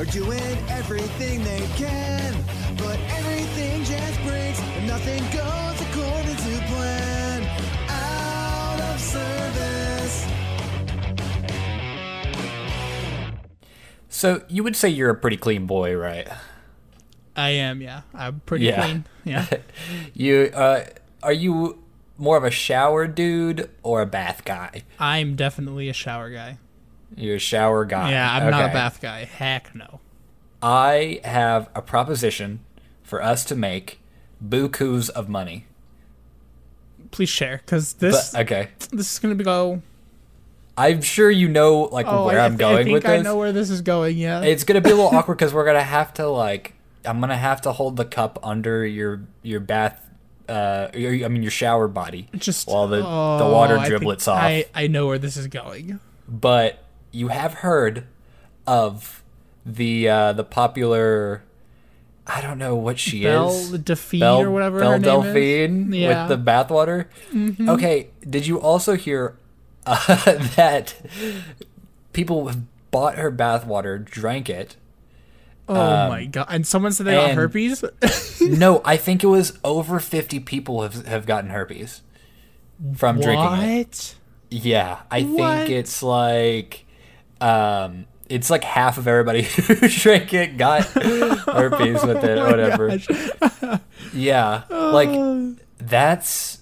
are doing everything they can. But everything just breaks and nothing goes according to plan. Out of service. So you would say you're a pretty clean boy, right? I am, yeah. I'm pretty Yeah. clean. Yeah. You uh, are you more of a shower dude or a bath guy? I'm definitely a shower guy. You're a shower guy. Yeah, I'm not a bath guy. Heck no. I have a proposition for us to make bukus of money. Please share, because this But, okay. this is gonna be go. I'm sure you know like Oh, where I, I'm I going think with I this. I know where this is going. Yeah. It's gonna be a little awkward because we're gonna have to like I'm gonna have to hold the cup under your your bath. Uh, your, I mean your shower body, just while the the oh, water I think off. I I know where this is going. but you have heard of the uh, the popular. I don't know what she Belle is. Delphine Belle, or whatever Belle her name Delphine is. Yeah. with the bathwater. Okay, did you also hear uh, that people bought her bathwater, drank it? Oh my god! And someone said they got Um, herpes. no, I think it was over fifty people have have gotten herpes from drinking it. what? Yeah, I What? think it's like um it's like half of everybody who drank it got herpes with it or whatever. Yeah. Like that's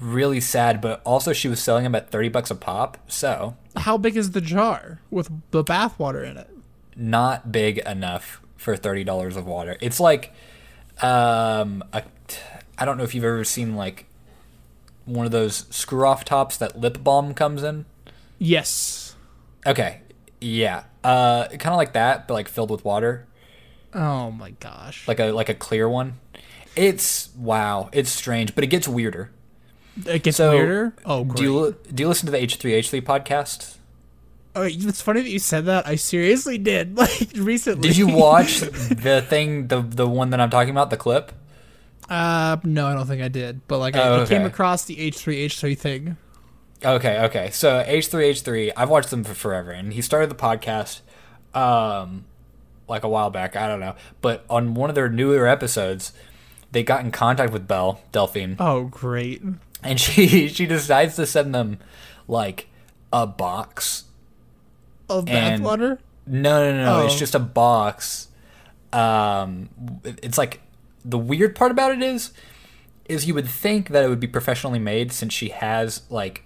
really sad, but also she was selling them at 30 bucks a pop, so How big is the jar with the bath water in it? not big enough for $30 of water. It's like um a, I don't know if you've ever seen like one of those screw off tops that lip balm comes in. Yes. Okay. Yeah. Uh kind of like that, but like filled with water. Oh my gosh. Like a like a clear one. It's wow, it's strange, but it gets weirder. it gets So, weirder. Oh, great. Do you do you listen to the H3H3 podcast? Oh, it's funny that you said that. I seriously did. Like recently. Did you watch the thing the the one that I'm talking about, the clip? Uh, no, I don't think I did. But like, I, Oh, I came across the H three H three thing. Okay, okay. So H3H3, I've watched them for forever and he started the podcast um like a while back, I don't know. But on one of their newer episodes, they got in contact with Belle Delphine. Oh, great. and she she decides to send them like a box. Of bath And- water. No, no, no, it's Oh. just a box. Um, it's like the weird part about it is, is you would think that it would be professionally made since she has like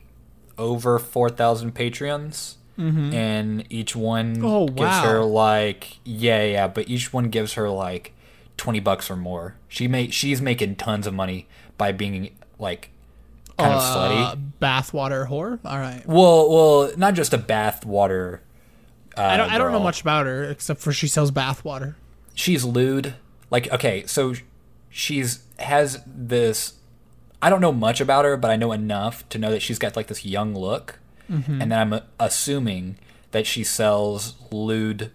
over four thousand Patreons, and each one Mm-hmm. Oh, gives her like yeah, yeah, but each one gives her like twenty bucks or more. She may she's making tons of money by being like kind of slutty. bathwater whore. All right. Well, well, not just a bathwater. Uh, I don't. I don't know much about her except for she sells bathwater. She's lewd. Like, okay, so she's has this. I don't know much about her, but I know enough to know that she's got like this young look, Mm-hmm. and then I'm assuming that she sells lewd,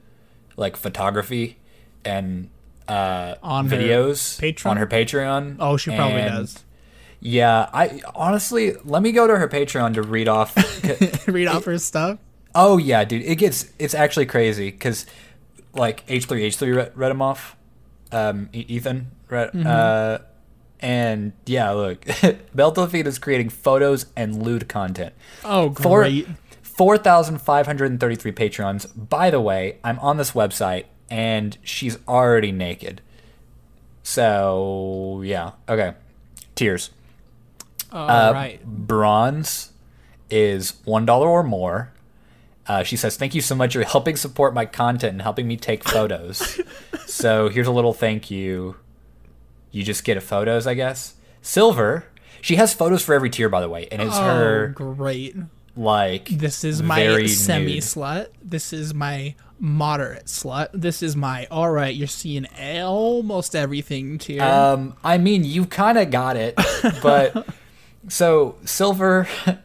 like photography and uh, On videos Patreon? on her Patreon. Oh, she probably And, does. Yeah, I honestly let me go to her Patreon to read off. Read off her stuff. Oh yeah, dude, it gets it's actually crazy because like H three H three read, read them off. Um, Ethan read, Mm-hmm. uh, and yeah, look, Delphine is creating photos and lewd content. Oh, great. four thousand five hundred and thirty three patrons. By the way, I'm on this website and she's already naked. So yeah, okay. Tears. All Uh, right. Bronze is one dollar or more. Uh, she says, "Thank you so much. You're helping support my content and helping me take photos. so here's a little thank you. You just get a photos, I guess. Silver. She has photos for every tier, by the way, and it's Oh, her great. like This is my semi slut. This is my moderate slut. This is my all right. You're seeing almost everything tier. Um, I mean, you kind of got it, but so silver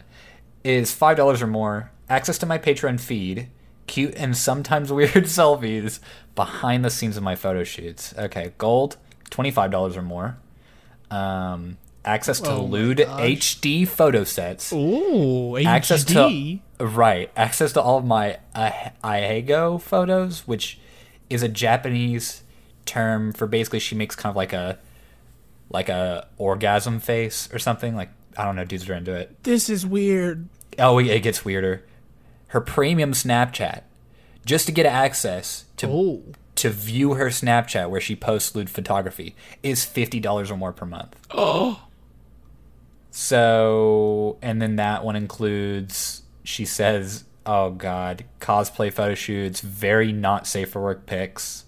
is five dollars or more. Access to my Patreon feed, cute and sometimes weird selfies, behind the scenes of my photo shoots. Okay, gold, twenty five dollars or more. Um, access to Oh lewd. HD photo sets. Ooh, HD. access to right access to all of my uh, Ahegao photos, which is a Japanese term for basically she makes kind of like a like a orgasm face or something. Like I don't know, dudes are into it. This is weird. Oh, it gets weirder. Her premium Snapchat, just to get access to Oh. To view her Snapchat where she posts lewd photography, is fifty dollars or more per month. Oh. So, and then that one includes, she says, oh god, cosplay photo shoots, very not safe for work pics.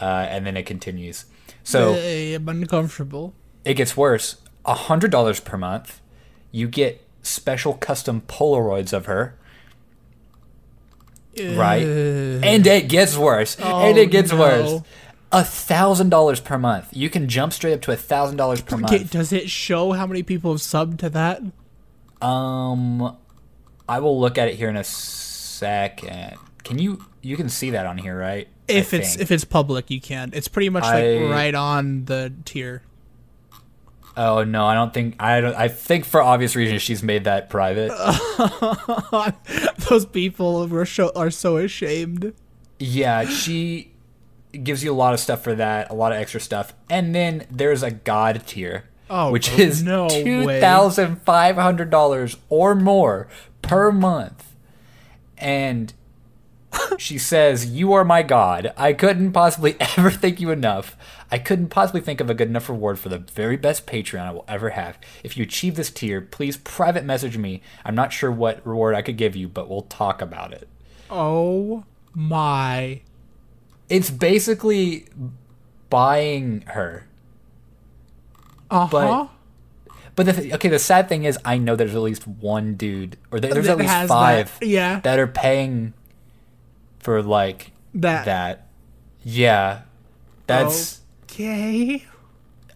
Uh, and then it continues. So Hey, I'm uncomfortable. it gets worse. A hundred dollars per month, you get special custom Polaroids of her. Right, and it gets worse, and Oh, it gets no. worse. A thousand dollars per month. You can jump straight up to a thousand dollars per Okay, month. does it show how many people have subbed to that? Um, I will look at it here in a second. Can you? You can see that on here, right? I If it's think. if it's public, you can. It's pretty much I- like right on the tier. Oh no, I don't think I don't. I think for obvious reasons she's made that private. Those people are so are so ashamed. yeah, she gives you a lot of stuff for that, a lot of extra stuff, and then there's a god tier, Oh, which is no two thousand five hundred dollars or more per month, and she says, "You are my god. I couldn't possibly ever thank you enough. I couldn't possibly think of a good enough reward for the very best Patreon I will ever have. If you achieve this tier, please private message me. I'm not sure what reward I could give you, but we'll talk about it." Oh my. It's basically buying her. Uh But- huh. But the th- okay, the sad thing is, I know there's at least one dude, or there- there's That at least five that, yeah. that are paying for like That. that. Yeah, that's Okay.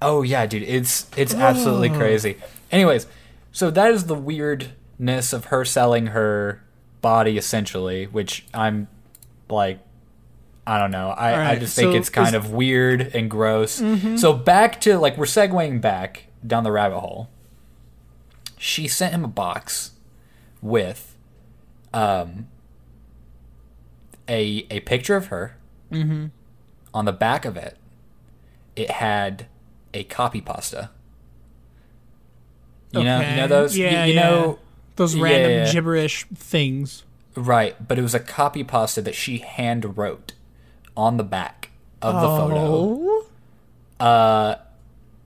oh yeah, dude, it's it's absolutely crazy. Anyways, so that is the weirdness of her selling her body essentially, which I'm like. I don't know. I, I just think so it's kind is- Mm-hmm. of weird and gross. So back to like we're segueing back down the rabbit hole. She sent him a box with um a a picture of her. Mm-hmm. On the back of it, it had a copy pasta. You know, you know those. Yeah, you, yeah. know, Those random yeah. gibberish things. right? But it was a copy pasta that she hand wrote on the back of the photo. Oh. Uh,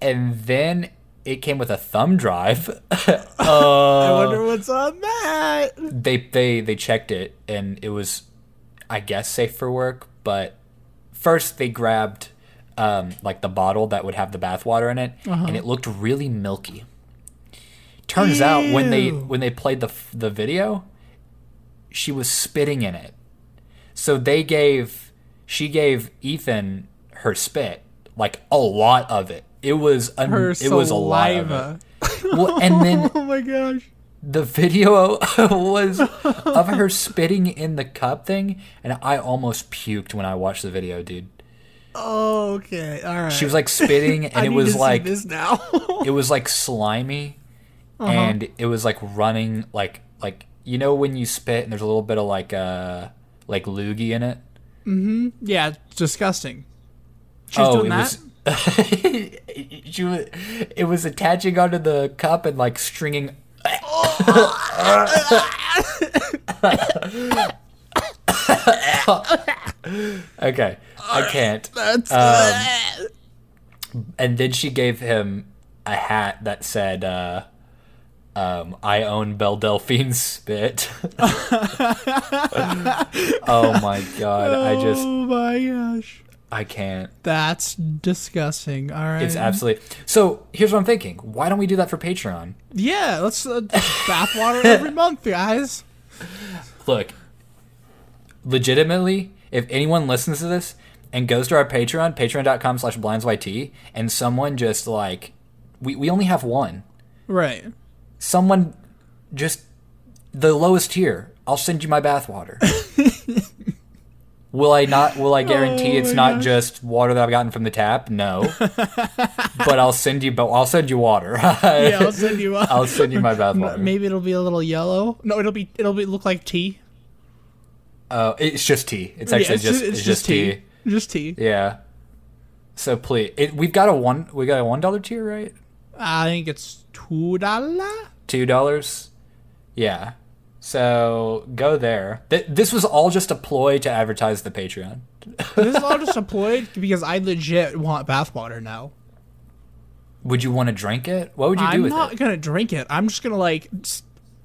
and then it came with a thumb drive. I wonder what's on that. they they they checked it and it was, I guess, safe for work. But first they grabbed um, like the bottle that would have the bathwater in it, Uh-huh. and it looked really milky. Turns out when they when they played the the video, she was spitting in it. So they gave she gave Ethan her spit, like a lot of it. It was a, Her it was a lot of saliva. it. Well, and then Oh my gosh. The video was of her spitting in the cup thing, and I almost puked when I watched the video, dude. Oh, okay. All right. She was like spitting, and it was like this now. it was like slimy, Uh-huh. and it was like running like like you know when you spit and there's a little bit of like uh like loogie in it. Mm-hmm. Yeah, it's disgusting. She's doing it that. was. she was, it was attaching onto the cup and like stringing. okay, I can't. Um, and then she gave him a hat that said uh um, I own Belle Delphine's spit. oh my god, I just Oh my gosh. I can't. That's disgusting. All right. It's absolutely. So, here's what I'm thinking. Why don't we do that for Patreon? Yeah, let's uh, bathwater every month, guys. Look, legitimately, if anyone listens to this and goes to our Patreon, patreon.com slash blindsyt, and someone just like, we, we only have one. Right. someone just the lowest tier. I'll send you my bathwater. will I not? Will I guarantee Oh it's not just water that I've gotten from the tap? No, but I'll send you. But I'll send you water. Yeah, I'll send you. Uh, I'll send you my bathwater. Maybe it'll be a little yellow. No, it'll be it'll be look like tea. Oh, it's just tea. It's actually Yeah, just, it's just tea. Just tea. Yeah. So please, it, we've got a one. We got a one dollar tier, right? I think it's two dollar. Two dollars. Yeah. So go there. Th- this was all just a ploy to advertise the Patreon. This is all just a ploy because I legit want bathwater now. Would you want to drink it? What would you do with it? I'm not gonna drink it. I'm just gonna like.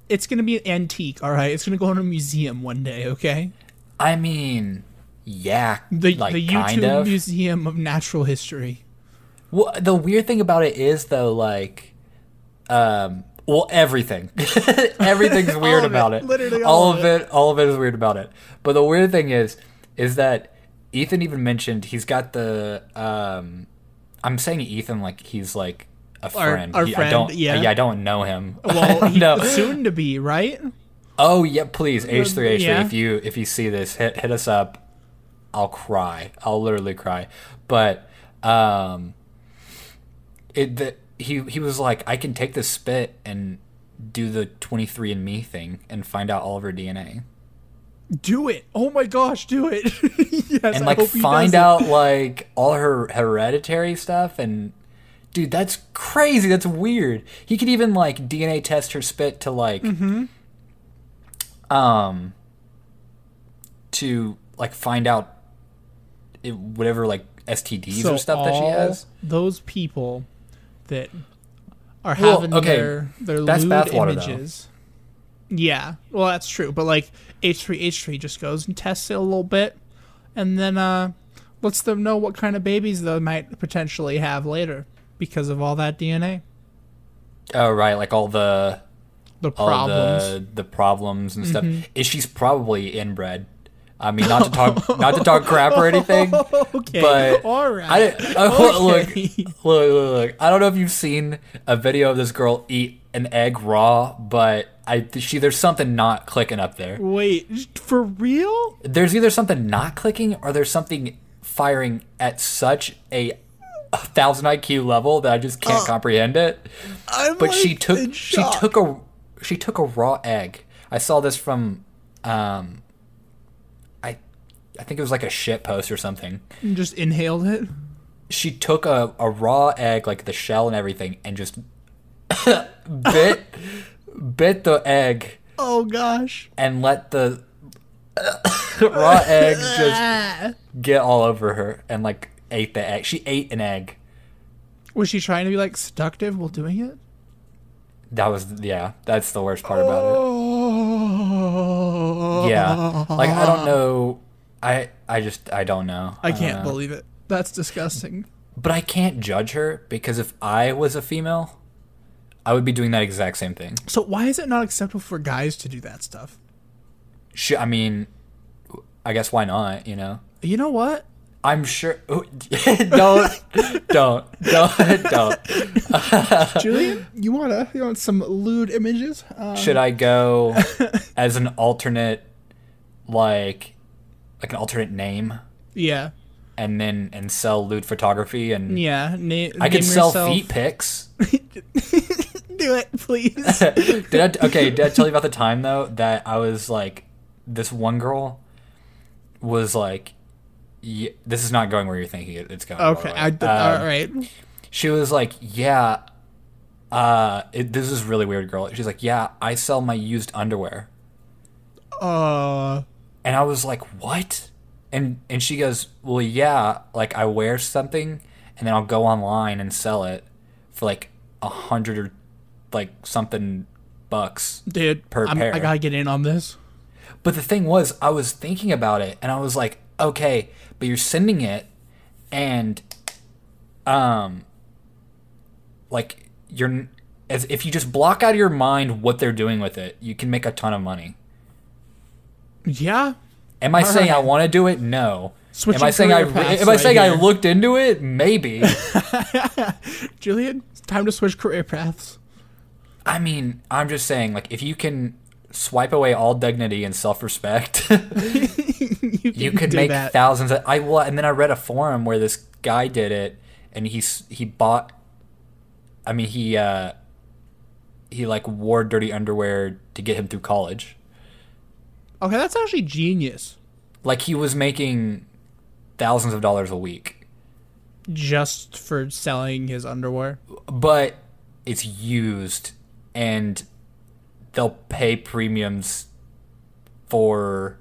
It's gonna be an antique. All right. It's gonna go in a museum one day. Okay. I mean, yeah, The like the YouTube of. Museum of Natural History. Well, the weird thing about it is though, like, um, well, everything, everything's weird of it, about it. literally all, all of of it. all of it is weird about it. But the weird thing is, is that Ethan even mentioned he's got the. Um, I'm saying Ethan like he's like a friend. our He- I friend, don't, yeah. I don't know him. Well, he, no. soon to be right. Oh yeah, please H three H three. If you if you see this, hit hit us up. I'll cry. I'll literally cry. But um, it the, he he was like, I can take this spit and do the twenty three and Me thing and find out all of her DNA Do it. Oh my gosh, do it. yes, and like find out like all her hereditary stuff and. Dude, that's crazy. That's weird. He could even like DNA test her spit to like Mm-hmm. um to like find out it, whatever like STDs or stuff that she has. Those people that are Well, having okay, their their that's lewd bathwater, though. images. Yeah, well that's true, but like H three H three just goes and tests it a little bit, and then uh, lets them know what kind of babies they might potentially have later because of all that DNA, Oh right, like all the the problems. Mm-hmm. the the problems and stuff. Is she's probably inbred. I mean, not to talk not to talk crap or anything, okay, but all right. I, I look, Okay. look, look, look. I don't know if you've seen a video of this girl eat an egg raw, but I she there's something not clicking up there. Wait, for real? there's either something not clicking or there's something firing at such a, thousand IQ level that I just can't comprehend it. I'm But she took she took a she took a raw egg. I saw this from um I I think it was like a shit post or something. and just inhaled it. She took a, a raw egg, like the shell and everything, and just bit bit the egg Oh gosh. and let the raw egg just get all over her and like ate the egg. She ate an egg. Was she trying to be like seductive while doing it? That was yeah. That's the worst part about Oh. it. Yeah, like I don't know. I I just I don't know. I can't know. believe it. That's disgusting. But I can't judge her because if I was a female, I would be doing that exact same thing. So why is it not acceptable for guys to do that stuff? Sh I mean, I guess why not? You know. You know what? I'm sure. don't, don't, don't, don't. Julian, you wanna you want some lewd images? Uh, Should I go as an alternate, like, like an alternate name, yeah. and then and sell lewd photography, and Yeah. Na- I could sell yourself- feet pics. Do it, please. did I? Okay, did I tell you about the time though that I was like, this one girl was like, yeah, this is not going where you're thinking it, it's going. okay. I, Um, all right. she was like, "Yeah, uh, it, this is really weird, girl." She's like, "Yeah, I sell my used underwear," Uh. And I was like, "What?" And and she goes, "Well, yeah, like I wear something, and then I'll go online and sell it for like a hundred or like something bucks." Dude, Per I'm, pair. I gotta get in on this. But the thing was, I was thinking about it, and I was like, "Okay, but you're sending it, and um, like you're as if you just block out of your mind what they're doing with it, you can make a ton of money." Yeah. Am I saying I want to do it? No. Switching am I saying I paths am I right saying I looked into it? Maybe. Julian, it's time to switch career paths. I mean, I'm just saying, like, if you can swipe away all dignity and self-respect, you, you could make that. thousands. Of, I well, and then I read a forum where this guy did it, and he's he bought. I mean, he uh, he like wore dirty underwear to get him through college. Okay, that's actually genius. Like he was making thousands of dollars a week, Just for selling his underwear. but it's used and they'll pay premiums for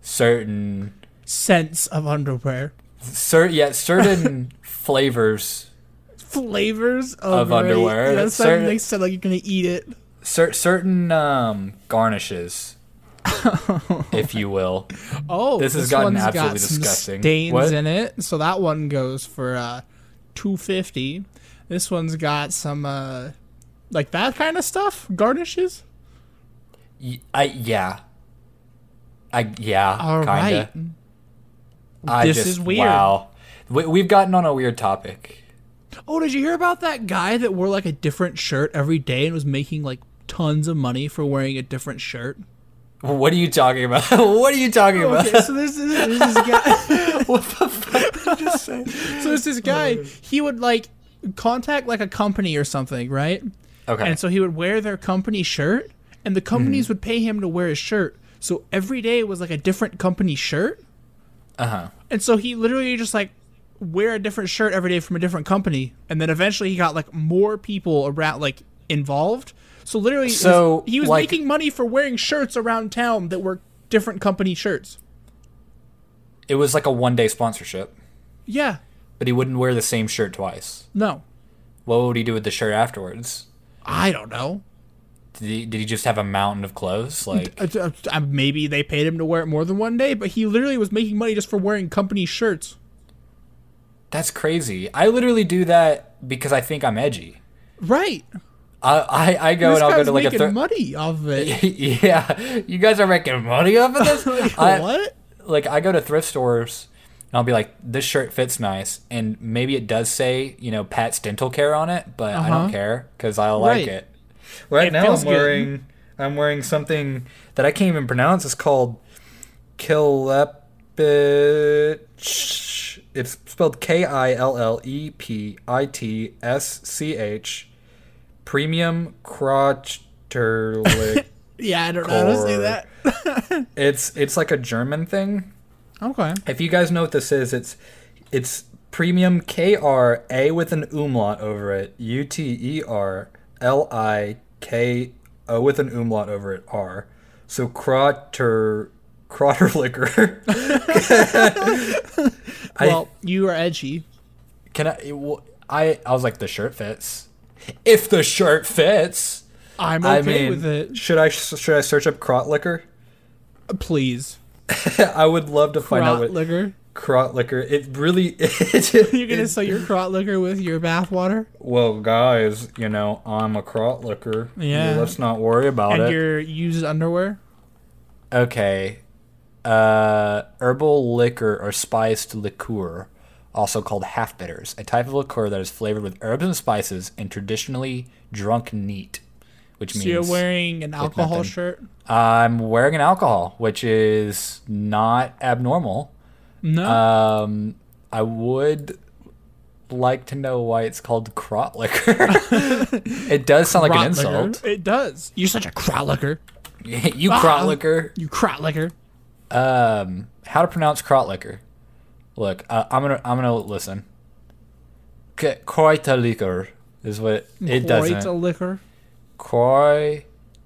certain Scents of underwear. cer- yeah, certain flavors Flavors Of of, underwear. Yeah, that Certain- makes sense like you're gonna eat it. cer- certain um garnishes if you will. Oh, This has gotten absolutely got some disgusting. Stains What? in it, so that one goes for uh, two fifty. This one's got some uh, like that kind of stuff, garnishes. Y- I yeah. I yeah, All kinda. right, I This just, is weird. Wow. We, we've gotten on a weird topic. Oh, did you hear about that guy that wore like a different shirt every day and was making like tons of money for wearing a different shirt? What are you talking about? what are you talking about? Okay, so there's, there's this guy. what the fuck did you just say? So there's this guy. He would like contact like a company or something, right? Okay. And so he would wear their company shirt, and the companies would pay him to wear his shirt. So every day was like a different company shirt. uh huh. And so he literally just like wear a different shirt every day from a different company, and then eventually he got like more people around like involved. So literally, his- So, he was like- making money for wearing shirts around town that were different company shirts. It was like a one day sponsorship, Yeah, but he wouldn't wear the same shirt twice. no, What would he do with the shirt afterwards? I don't know. Did he, did he just have a mountain of clothes? Like, Uh, uh, uh, maybe they paid him to wear it more than one day, but he literally was making money just for wearing company shirts. that's crazy. I literally do that because I think I'm edgy. Right. I I, I go this and I'll go to like a making third. money off of it. yeah, you guys are making money off of this. I- what? like I go to thrift stores and I'll be like, this shirt fits nice, and maybe it does say you know Pat's Dental Care on it, but I don't Uh-huh. care because I like Right. it. Right It now I'm good. wearing I'm wearing something that I can't even pronounce. It's called Killepitsch. It's spelled K I L L E P I T S C H. Premium Crotterlick. Yeah, I don't know how to say that. it's it's like a German thing. Okay. If you guys know what this is, it's it's premium K R A with an umlaut over it, U T E R L I K O with an umlaut over it R. So Crotter Crotter liquor. I Well, you are edgy. can I well, I I was like the shirt fits. If the shirt fits, I'm okay I mean, with it. should I should I search up crot liquor? Please. I would love to find out what liquor. crot liquor. It really. You're gonna sell your crot liquor with your bath water Well, guys, you know I'm a crot liquor. Yeah. let's not worry about and it. your used underwear. Okay. Uh, herbal liquor or spiced liqueur, also called half bitters, a type of liqueur that is flavored with herbs and spices and traditionally drunk neat, which So means you're wearing an alcohol shirt. I'm wearing an alcohol, which is not abnormal. No. Um, I would like to know why it's called crot liquor. it does sound like an insult. It does. You're such a crot liquor. you Ah. crot liquor. You crot liquor. Um, how to pronounce crot liquor? Look, uh, I'm gonna I'm gonna listen. K- Kräuter liquor is what it, it Quite doesn't. Quite a liquor.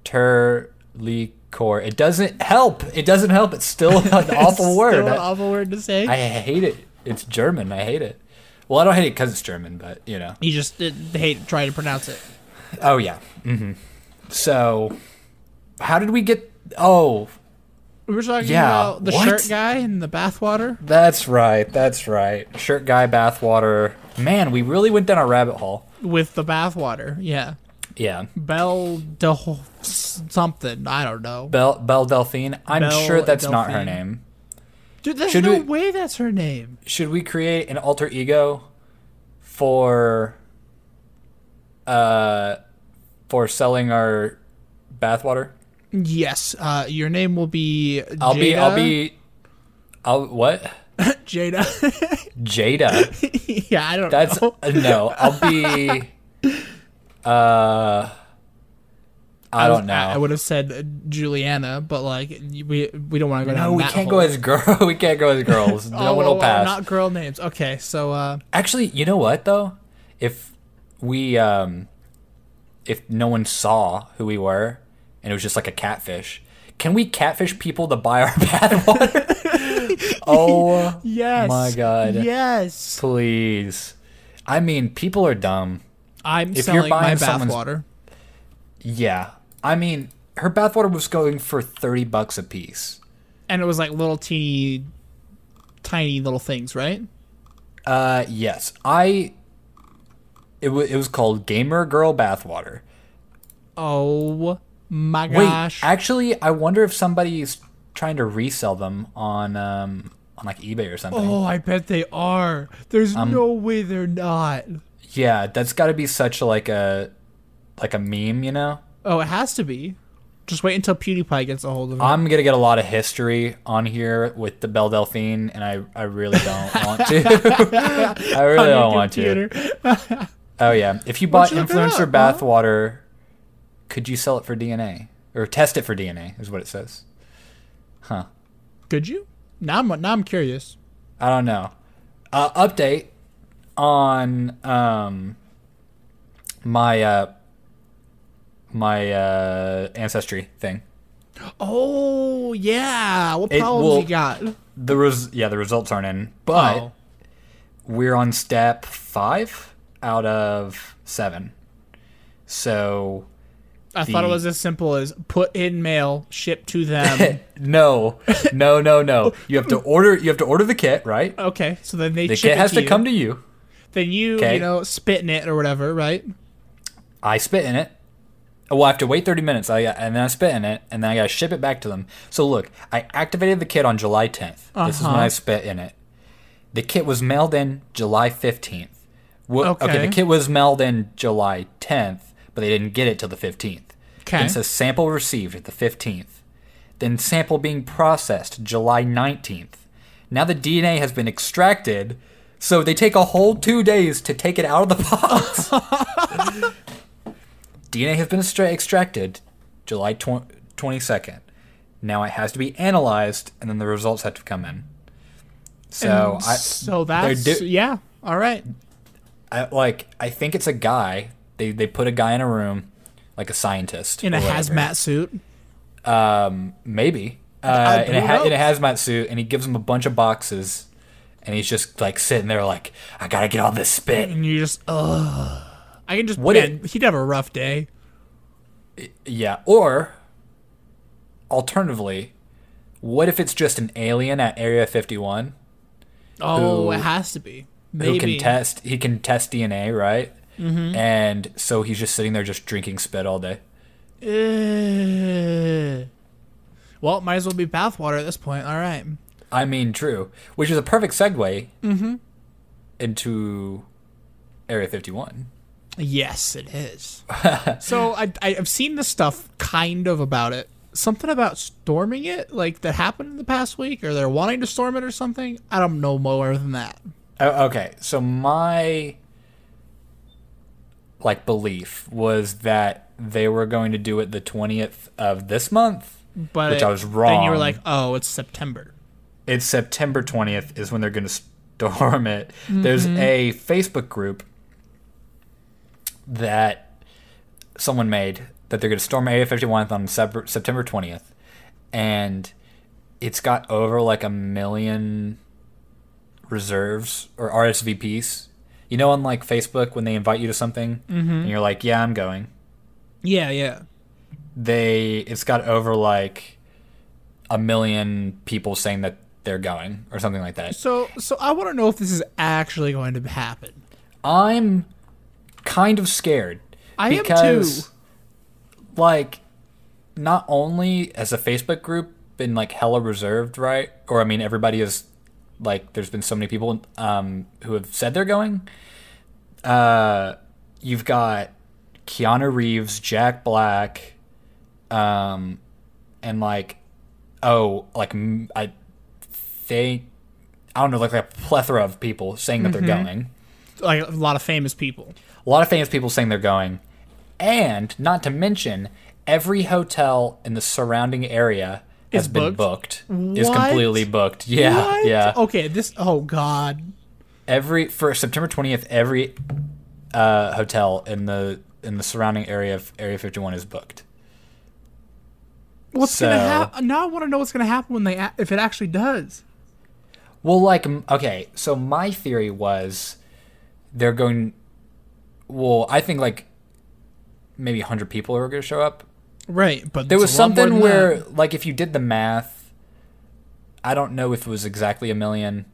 Kräuter liquor. It doesn't help. It doesn't help. It's still an awful Still word. an I, awful word to say. I hate it. It's German. I hate it. Well, I don't hate it because it's German, but you know. you just hate trying to pronounce it. Oh yeah. hmm So, how did we get? Oh, We were talking Yeah, about the what? shirt guy and the bathwater. that's right. That's right. Shirt guy, bathwater. Man, we really went down a rabbit hole. with the bathwater. Yeah, Yeah. Belle de something. I don't know. Belle, Belle Delphine. I'm Belle sure that's not her name. Dude, there's Should no we- way that's her name. Should we create an alter ego for uh for selling our bathwater? Yes, uh, your name will be. I'll be I'll be I'll what? Jada. Jada. yeah, I don't That's know. no. I'll be uh I was- don't know. I, would have said uh, Juliana, but like we we don't want to go down no, we that can't hole. go as girl. we can't go as girls. No Oh, one will pass. Not girl names. Okay, so uh, Actually, you know what though? If we um if no one saw who we were and it was just like a catfish, can we catfish people to buy our bathwater? oh yes, my god. yes. Please. I mean, people are dumb. I'm If you're selling my buying someone's- bathwater. Yeah. I mean, her bathwater was going for 30 bucks a piece. and it was like little teeny, tiny little things, right? Uh yes. I it, w- it was called Gamer Girl Bathwater. Oh my Wait, actually, I wonder if somebody's trying to resell them on um on like eBay or something. oh, I bet they are. There's Um, no way they're not. Yeah, that's got to be such like a like a meme, you know. Oh, it has to be. Just wait until PewDiePie gets a hold of it. I'm gonna get a lot of history on here with the Belle Delphine, and I I really don't want to. I really don't want to. Oh yeah, if you bought influencer bathwater, could you sell it for DNA or test it for DNA? Is what it says. Huh. Could you? Now I'm now I'm curious. I don't know. Uh, update on um my uh my uh ancestry thing. Oh yeah, what problems will- you got? The res- yeah, the results aren't in, but Oh. we're on step five out of seven. So I thought it was as simple as put in mail, ship to them. no, no, no, no. You have to order. You have to order the kit, right? okay, so then they The kit it has to you. come to you. Then you, Okay. you know, spit in it or whatever, right? I spit in it. Well, I have to wait 30 minutes, I, and then I spit in it, and then I gotta ship it back to them. So look, I activated the kit on July 10th. This is when Uh-huh. I spit in it. The kit was mailed in July 15th. Wha- okay. Okay. the kit was mailed in July 10th, but they didn't get it till the 15th. Okay. It says sample received at the 15th. Then sample being processed July 19th. Now the DNA has been extracted, so they take a whole two days to take it out of the box. DNA has been extra- extracted July tw- 22nd. Now it has to be analyzed, and then the results have to come in. So And I, so that's do- yeah. All right. I like I think it's a guy. They they put a guy in a room, like a scientist In a whatever. hazmat suit. Um, maybe. Uh, in, a ha- in a hazmat suit, and he gives him a bunch of boxes, and he's just like sitting there, like, I gotta get all this spit. And you just ugh. I can just What man, he'd have a rough day. Yeah. Or, alternatively, what if it's just an alien at Area 51 Oh, Who- it has to be. Maybe. who can test? He can test DNA, right? Mm-hmm. And so he's just sitting there, just drinking spit all day. Ugh. Well, it might as well be bathwater at this point. All right. I mean, true. Which is a perfect segue into Area 51. Yes, it is. so I, I I've seen the stuff kind of about it. Something about storming it, like that happened in the past week, or they're wanting to storm it or something. I don't know more than that. Oh, okay, so my like belief was that they were going to do it the 20th of this month. But Which I was wrong. Then you were like, oh, it's September. It's September 20th is when they're going to storm it. There's mm-hmm. a Facebook group that someone made that they're going to storm Area 51 on September 20th. And it's got over like a million reserves or RSVPs. You know, on like Facebook when they invite you to something mm-hmm. and you're like, yeah, I'm going. Yeah, yeah. They, it's got over like a million people saying that they're going or something like that. So, so I want to know if this is actually going to happen. I'm kind of scared. I am too. because, Like, not only as a Facebook group been like hella reserved, right? Or I mean, everybody is like, there's been so many people um, who have said they're going. Uh, you've got Keanu Reeves, Jack Black, um, and like, oh, like I think I don't know, like a plethora of people saying that they're going. Like a lot of famous people. A lot of famous people saying they're going, and not to mention every hotel in the surrounding area has Is been booked? booked. Is completely booked. Yeah, What? yeah. Okay, this. Oh God. Every for September 20th, every uh, hotel in the in the surrounding area of Area 51 is booked. What's gonna happen? Now I want to know what's gonna happen when they a- if it actually does. Well, like, okay, so my theory was they're going. Well, I think like maybe 100 people are going to show up. Right, but There was it's a lot more something where, that. like, if you did the math, I don't know if it was exactly a million,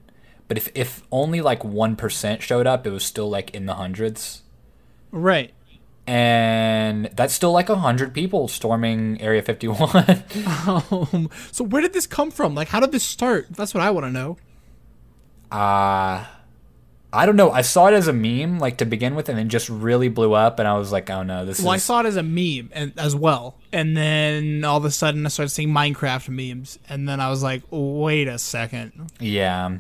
but if if only like one percent showed up, it was still like in the hundreds, right. and that's still like a hundred people storming Area 51. Um, so where did this come from? Like, how did this start? That's what I want to know. uh I don't know. I saw it as a meme, like to begin with, and then just really blew up, and I was like, "Oh no, this is Well, I saw it as a meme and as well, and then all of a sudden I started seeing Minecraft memes, and then I was like, wait a second. Yeah.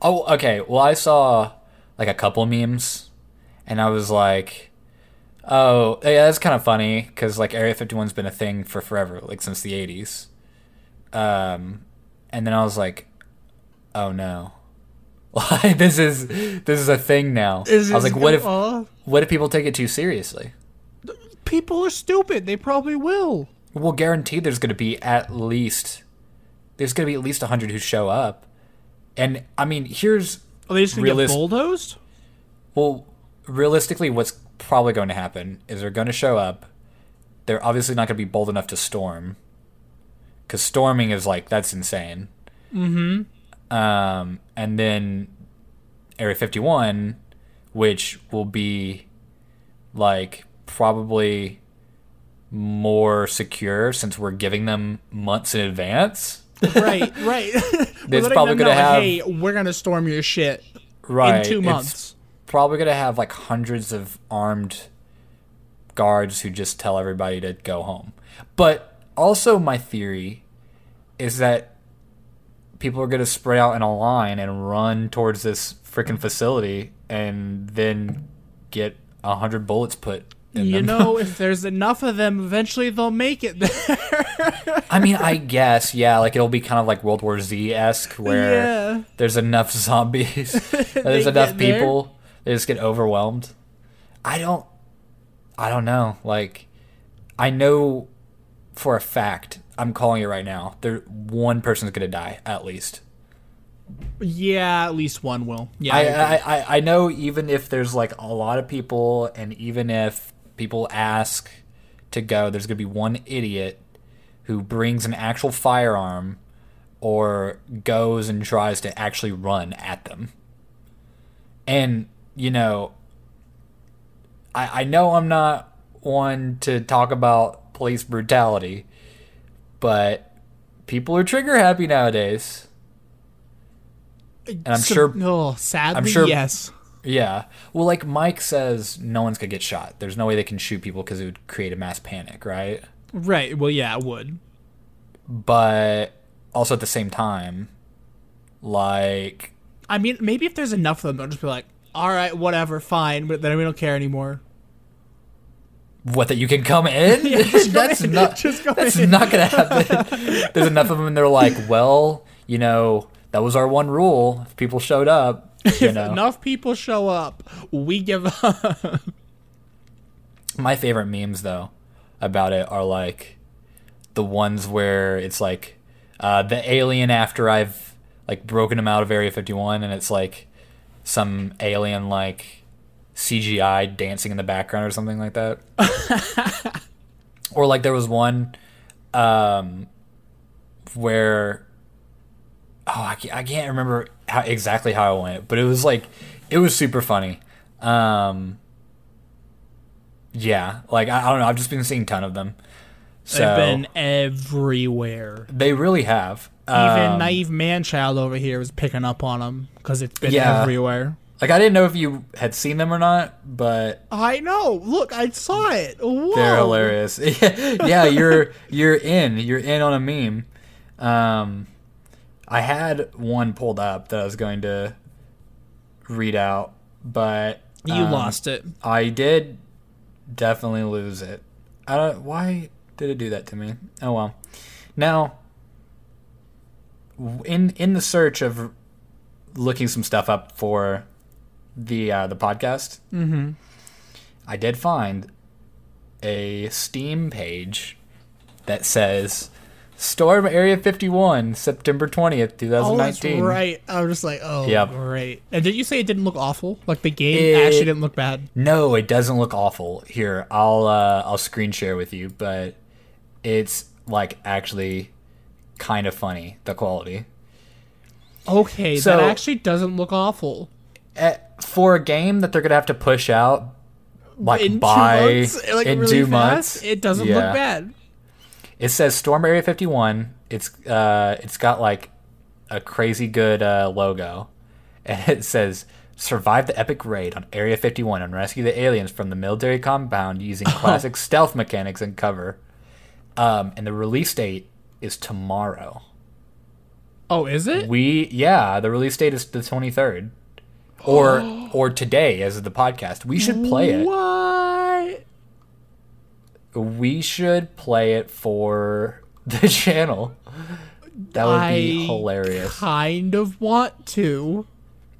Oh, okay. Well, I saw like a couple memes, and I was like, "Oh, yeah, that's kind of funny because like Area 51's been a thing for forever, like since the 80s." Um, and then I was like, "Oh no." Like this is this is a thing now. I was like, what if Uh, what if people take it too seriously? people are stupid? They probably will. Well, guaranteed there's going to be at least there's going to be at least 100 who show up. And I mean, here's Are they just gonna Realist- get bulldozed? Well, realistically, what's probably going to happen is they're going to show up. They're obviously not going to be bold enough to storm, because storming is like that's insane. Mm-hmm. Um, and then Area 51, which will be like probably more secure since we're giving them months in advance. right, right. It's probably gonna know, have- Hey, we're gonna storm your shit Right. in two It's- months. probably going to have like hundreds of armed guards who just tell everybody to go home. But also, my theory is that people are going to spread out in a line and run towards this freaking facility and then get a hundred bullets put in You them. know, if there's enough of them, eventually they'll make it there. I mean, I guess, yeah, like it'll be kind of like World War Z esque, where Yeah. there's enough zombies, there's enough get there. people, they just get overwhelmed. I don't, I don't know. Like, I know for a fact, I'm calling it right now. There, one person's gonna die at least. yeah, at least one will. Yeah, I, I. I, I, I know even if there's like a lot of people, and even if people ask to go, there's gonna be one idiot who brings an actual firearm or goes and tries to actually run at them. And you know, I, I know I'm not one to talk about police brutality, but people are trigger happy nowadays. And I'm So- sure Oh, sadly, I'm sure- yes. yeah. Well, like Mike says, no one's gonna get shot. There's no way they can shoot people because it would create a mass panic, right? Right. Well, yeah, it would. But also at the same time, like, I mean, maybe if there's enough of them, they'll just be like, "All right, whatever, fine," but then we don't care anymore. What that you can come in? go that's in. not. Just go that's in. not gonna happen. There's enough of them, and they're like, well, you know, that was our one rule. If people showed up, you If know. enough people show up, we give up. My favorite memes though about it are like the ones where it's like uh, the alien after I've like broken him out of Area 51 and it's like some alien like CGI dancing in the background or something like that. or like there was one um, where oh I can't, I can't remember how exactly how it went, but it was like it was super funny. Um, yeah, like I, I don't know. I've just been seeing a ton of them. So They've been everywhere. they really have. Even Um, naive man-child over here is picking up on them because it's been Yeah. everywhere. Like I didn't know if you had seen them or not, but I know. Look, I saw it. Whoa. they're hilarious. yeah, you're you're in. You're in on a meme. Um, I had one pulled up that I was going to read out, but You um, lost it. I did definitely lose it. I don't why did it do that to me? Oh well. Now, in in the search of looking some stuff up for the uh, the podcast, Mm-hmm. I did find a Steam page that says Storm Area 51, September 20th, Oh, that's 2019. right. I was just like, oh, Yep. great. And did you say it didn't look awful? Like the game It- actually didn't look bad. No, it doesn't look awful. Here, I'll uh, I'll screen share with you, but it's like actually kind of funny the quality. Okay, So- that actually doesn't look awful. For a game that they're gonna have to push out like in by two months, like in really two fast, months, it doesn't yeah. look bad. It says Storm Area 51. It's uh, it's got like a crazy good uh, logo, and it says survive the epic raid on Area 51 and rescue the aliens from the military compound using classic stealth mechanics and cover. Um, and the release date is tomorrow. Oh, is it? We yeah, the release date is the 23rd, or oh. or today as of the podcast. We should play it. What? We should play it for the channel. That would be I hilarious. Kind of want to.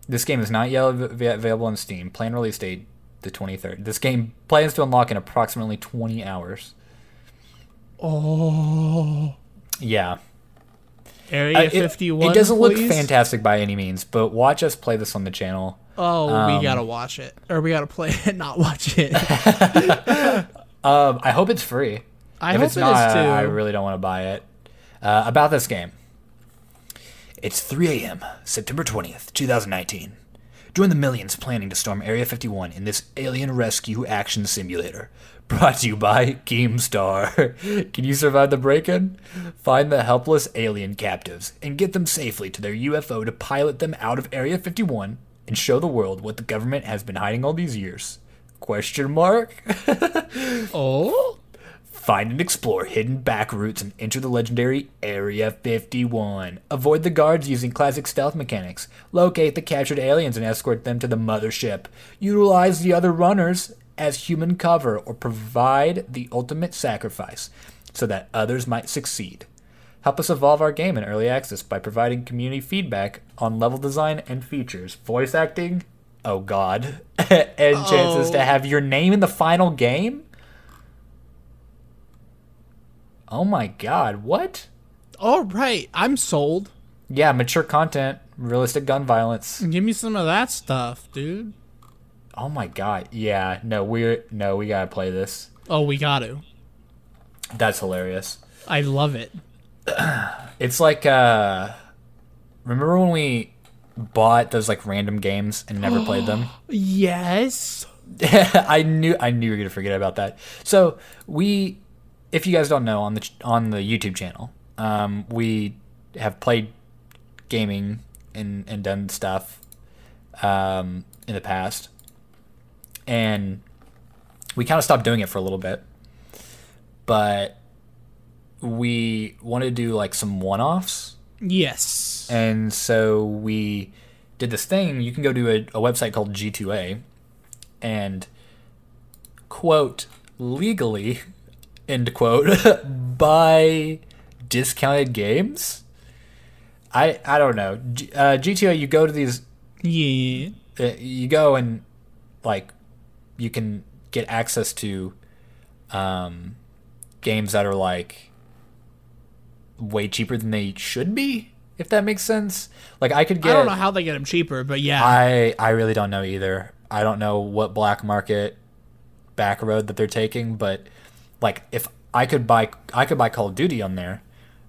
This game is not yet available on Steam. Plan release date the 23rd. This game plans to unlock in approximately 20 hours. Oh, Yeah. Area Uh, it, 51. it doesn't look fantastic by any means, but watch us play this on the channel. Oh, Um, we gotta watch it, or we gotta play it, not watch it. Um, I hope it's free. I if hope it's it not, is too. I really don't want to buy it. Uh, about this game. It's 3 a.m., September 20th, 2019. Join the millions planning to storm Area 51 in this alien rescue action simulator. Brought to you by Keemstar. Can you survive the break in? Find the helpless alien captives and get them safely to their UFO to pilot them out of Area 51 and show the world what the government has been hiding all these years. Question mark? oh, Find and explore hidden back routes and enter the legendary Area 51. Avoid the guards using classic stealth mechanics. Locate the captured aliens and escort them to the mothership. Utilize the other runners as human cover or provide the ultimate sacrifice so that others might succeed. Help us evolve our game in early access by providing community feedback on level design and features. Voice acting? Oh god. and chances to Oh. have your name in the final game? Oh my god, what? all right. I'm sold. Yeah, mature content, realistic gun violence. Give me some of that stuff, dude. Oh my god. Yeah, no, we're no, we gotta play this. Oh, we got to. That's hilarious. I love it. It's like uh remember when we bought those like random games and never played them? Yes. I knew I knew you were gonna forget about that. So we, if you guys don't know, on the ch- on the YouTube channel, um, we have played gaming and and done stuff um, in the past, and we kind of stopped doing it for a little bit, but we wanted to do like some one-offs Yes. and so we did this thing. You can go to a, a website called G2A and quote legally end quote buy discounted games. I I don't know. G, uh, G2A you go to these Yeah. uh, you go and like you can get access to um, games that are like way cheaper than they should be if that makes sense like i could get I don't know how they get them cheaper, but yeah. i i really don't know either i don't know what black market back road that they're taking but like if i could buy i could buy call of duty on there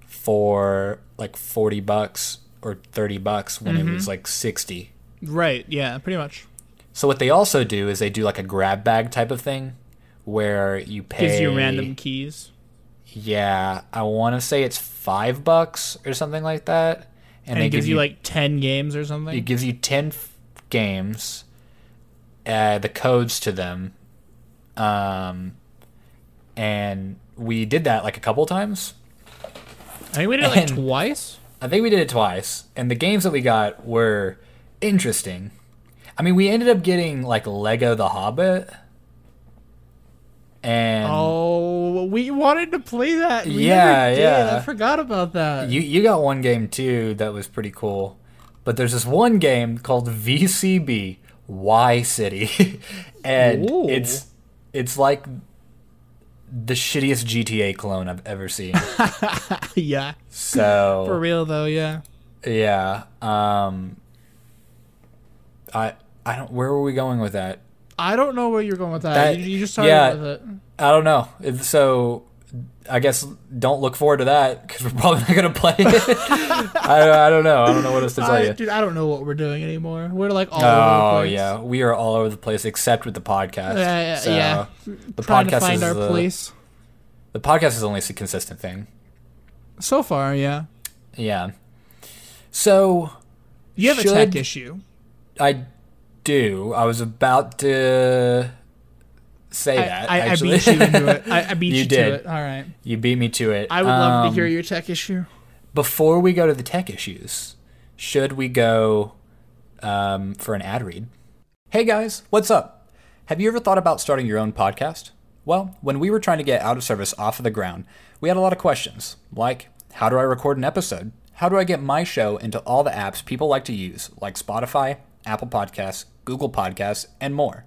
for like 40 bucks or 30 bucks when it was like 60 right. Yeah. Pretty much. so what they also do is they do like a grab bag type of thing where you pay Gives you random keys. Yeah, I want to say it's five bucks or something like that, And, they it gives give you like ten games or something. it gives you ten f- games, uh, the codes to them, um, and we did that like a couple times. I think we did it like and- twice. I think we did it twice, and the games that we got were interesting. I mean, we ended up getting like Lego The Hobbit. and Oh, we wanted to play that. We Yeah, did. yeah. I forgot about that. you you got one game too that was pretty cool. But there's this one game called VCB Y City, and Ooh. it's it's like the shittiest GTA clone I've ever seen. yeah, So for real though. Yeah. Yeah. Um I I don't where were we going with that? I don't know where you're going with that. That- you, you just started yeah. with it. I don't know. So I guess don't look forward to that because we're probably not gonna play it. I, I don't know. I don't know what else to tell I, you. dude, I don't know what we're doing anymore. We're like all Oh over the oh, place. Oh yeah, we are all over the place except with the podcast. Yeah, yeah, So, yeah. The Trying podcast to find is our the, place. the podcast is the only a consistent thing. So far, yeah. Yeah. So You have a tech issue. I do. I was about to say I, that. I, I beat you into it. I, I beat You you, did. to it. All right. You beat me to it. I would love to Um, hear your tech issue. Before we go to the tech issues, should we go um, for an ad read? Hey guys, what's up? Have you ever thought about starting your own podcast? Well, when we were trying to get out of service off of the ground, we had a lot of questions, like how do I record an episode? How do I get my show into all the apps people like to use, like Spotify, Apple Podcasts, Google Podcasts, and more?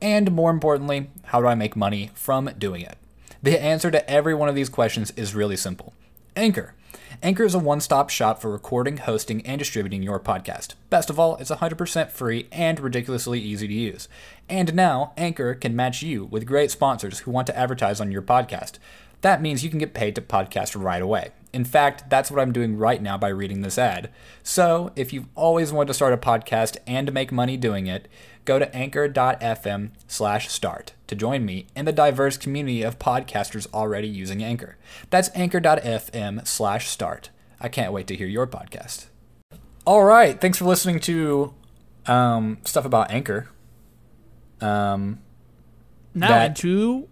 And more importantly, how do I make money from doing it? The answer to every one of these questions is really simple Anchor. Anchor is a one stop shop for recording, hosting, and distributing your podcast. Best of all, it's 100% free and ridiculously easy to use. And now, Anchor can match you with great sponsors who want to advertise on your podcast. That means you can get paid to podcast right away. In fact, that's what I'm doing right now by reading this ad. So, if you've always wanted to start a podcast and make money doing it, go to anchor.fm slash start to join me in the diverse community of podcasters already using Anchor. That's anchor.fm slash start. I can't wait to hear your podcast. All right. Thanks for listening to um, stuff about Anchor. Um, Now that- into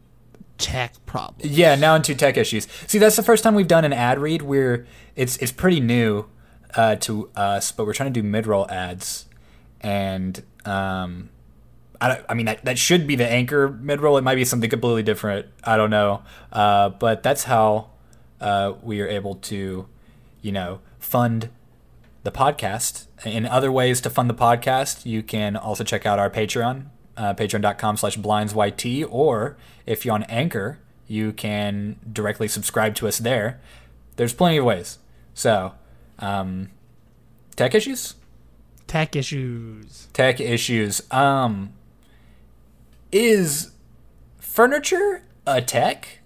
tech problems. yeah, now into tech issues. See, that's the first time we've done an ad read where it's it's pretty new uh, to us, but we're trying to do mid roll ads, and um, I, I mean that that should be the anchor mid roll. It might be something completely different. I don't know, uh, but that's how uh, we are able to, you know, fund the podcast. In other ways to fund the podcast, you can also check out our Patreon, uh, patreon.com slash blindsyt, or if you're on Anchor, you can directly subscribe to us there. There's plenty of ways. So, um, tech issues? Tech issues. Tech issues. Um, is furniture a tech?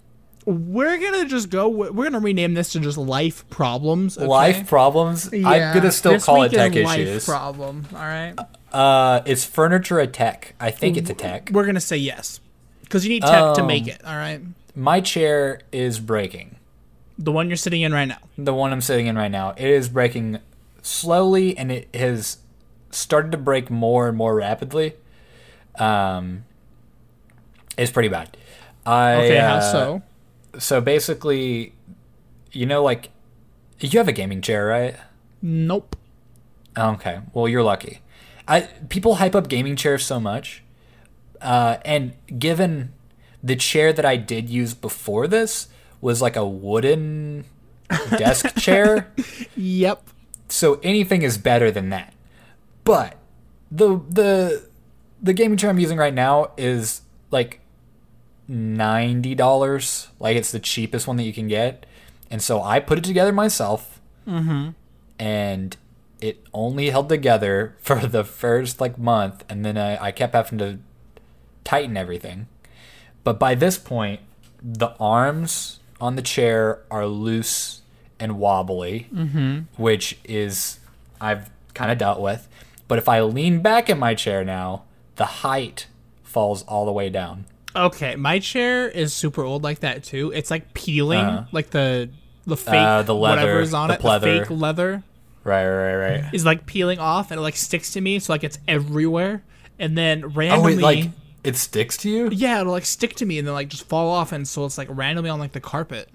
We're gonna just go. We're gonna rename this to just life problems. okay? Life problems? I'm gonna still This call it tech is life issues. problem. All right. uh, is furniture a tech? I think it's a tech. We're gonna say yes because you need tech to Um, make it. All right. My chair is breaking. The one you're sitting in right now. The one I'm sitting in right now. It is breaking slowly and it has started to break more and more rapidly. Um, it's pretty bad. I, Okay. how uh, so? So basically, you know, like, you have a gaming chair, right? Nope. Okay. Well, you're lucky. I people hype up gaming chairs so much, uh, and given the chair that I did use before this was like a wooden desk chair, Yep. so anything is better than that. But the the the gaming chair I'm using right now is like ninety dollars. Like it's the cheapest one that you can get, and so I put it together myself, mm-hmm. and it only held together for the first like month, and then I, I kept having to tighten everything. But by this point, the arms on the chair are loose and wobbly, mm-hmm. which is I've kind of dealt with. But if I lean back in my chair now, the height falls all the way down. Okay. My chair is super old like that too. It's like peeling, Uh-huh. like the the fake Uh, the leather, whatever is on the it. pleather. The fake leather Right, right, right. is like peeling off and it like sticks to me, so like it's everywhere. And then randomly, Oh, randomly, it like it sticks to you. yeah, it'll like stick to me and then like just fall off, and so it's like randomly on like the carpet.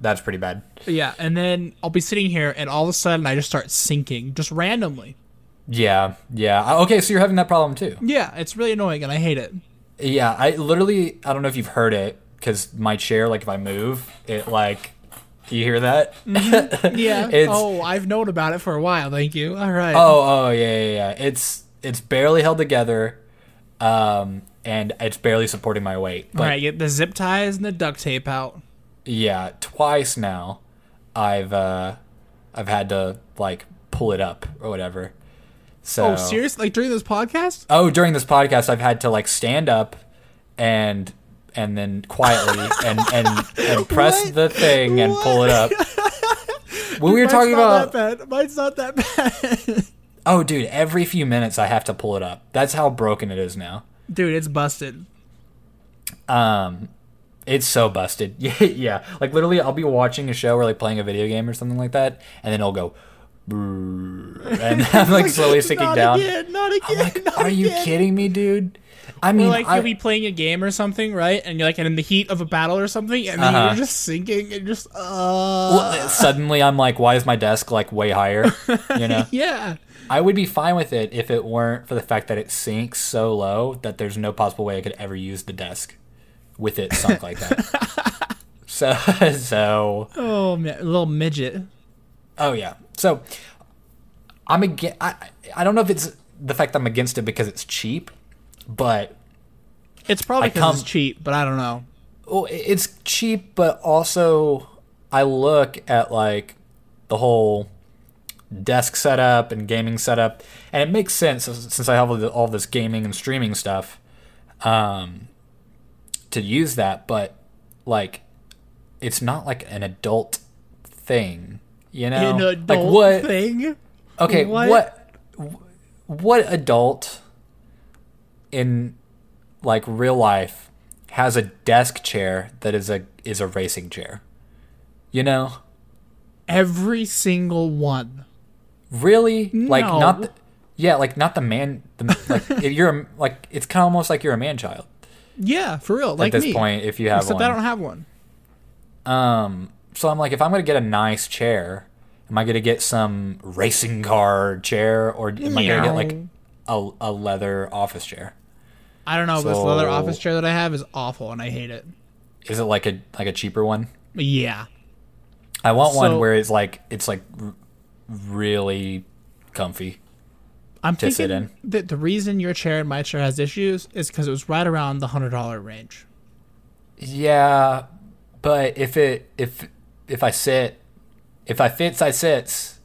That's pretty bad. Yeah, and then I'll be sitting here, and all of a sudden I just start sinking, just randomly. Yeah, yeah. Okay, so you're having that problem too. Yeah, it's really annoying, and I hate it. Yeah, I literally I don't know if you've heard it because my chair, like if I move, it like you hear that? Yeah. It's- oh, I've known about it for a while. Thank you. All right. Oh, oh yeah, yeah, yeah. It's it's barely held together, um, and it's barely supporting my weight. But All right. Get the zip ties and the duct tape out. yeah, twice now, I've uh, I've had to like pull it up or whatever. So Oh, seriously? Like during this podcast? Oh, during this podcast, I've had to like stand up and and then quietly and and, and press What? the thing and pull it up. When we were Mine's talking not about, that bad. Mine's not that bad. oh, dude, every few minutes I have to pull it up. That's how broken it is now. Dude, it's busted. Um, it's so busted. Yeah, yeah. Like literally, I'll be watching a show or like playing a video game or something like that, and then it'll go, and I'm like slowly sinking not down. again. Not again. Like, not are you kidding me, dude? I mean, Or like I, you'll be playing a game or something, right? And you're like and in the heat of a battle or something, and then Uh-huh. you're just sinking and just uh well, suddenly I'm like, why is my desk like way higher? You know, yeah. I would be fine with it if it weren't for the fact that it sinks so low that there's no possible way I could ever use the desk with it sunk like that. So, so, Oh man, a little midget. oh yeah. So, I'm against. I, I don't know if it's the fact I'm against it because it's cheap, but It's probably because it's cheap, but I don't know. well, it's cheap, but also I look at like the whole desk setup and gaming setup, and it makes sense since I have all, the, all this gaming and streaming stuff um, to use that. But like, it's not like an adult thing, you know? An like what? thing? Okay, What? what? what adult in like real life has a desk chair that is a is a racing chair? You know, Every single one. really? Like not the, yeah, like not the man. The, like you're a, like it's kind of almost like you're a man child Yeah, for real. Like at this me. point if you have Except one. I don't have one. Um, so I'm like, if I'm gonna get a nice chair, am I gonna get some racing car chair, or am I gonna get like a, a leather office chair? I don't know. This leather office chair that I have is awful, and I hate it. Is it like a like a cheaper one? Yeah. I want one where it's like it's like r- really comfy. I'm To sit thinking that the reason your chair and my chair has issues is because it was right around the hundred dollar range. Yeah, but if it if if I sit, if I fits, I sits.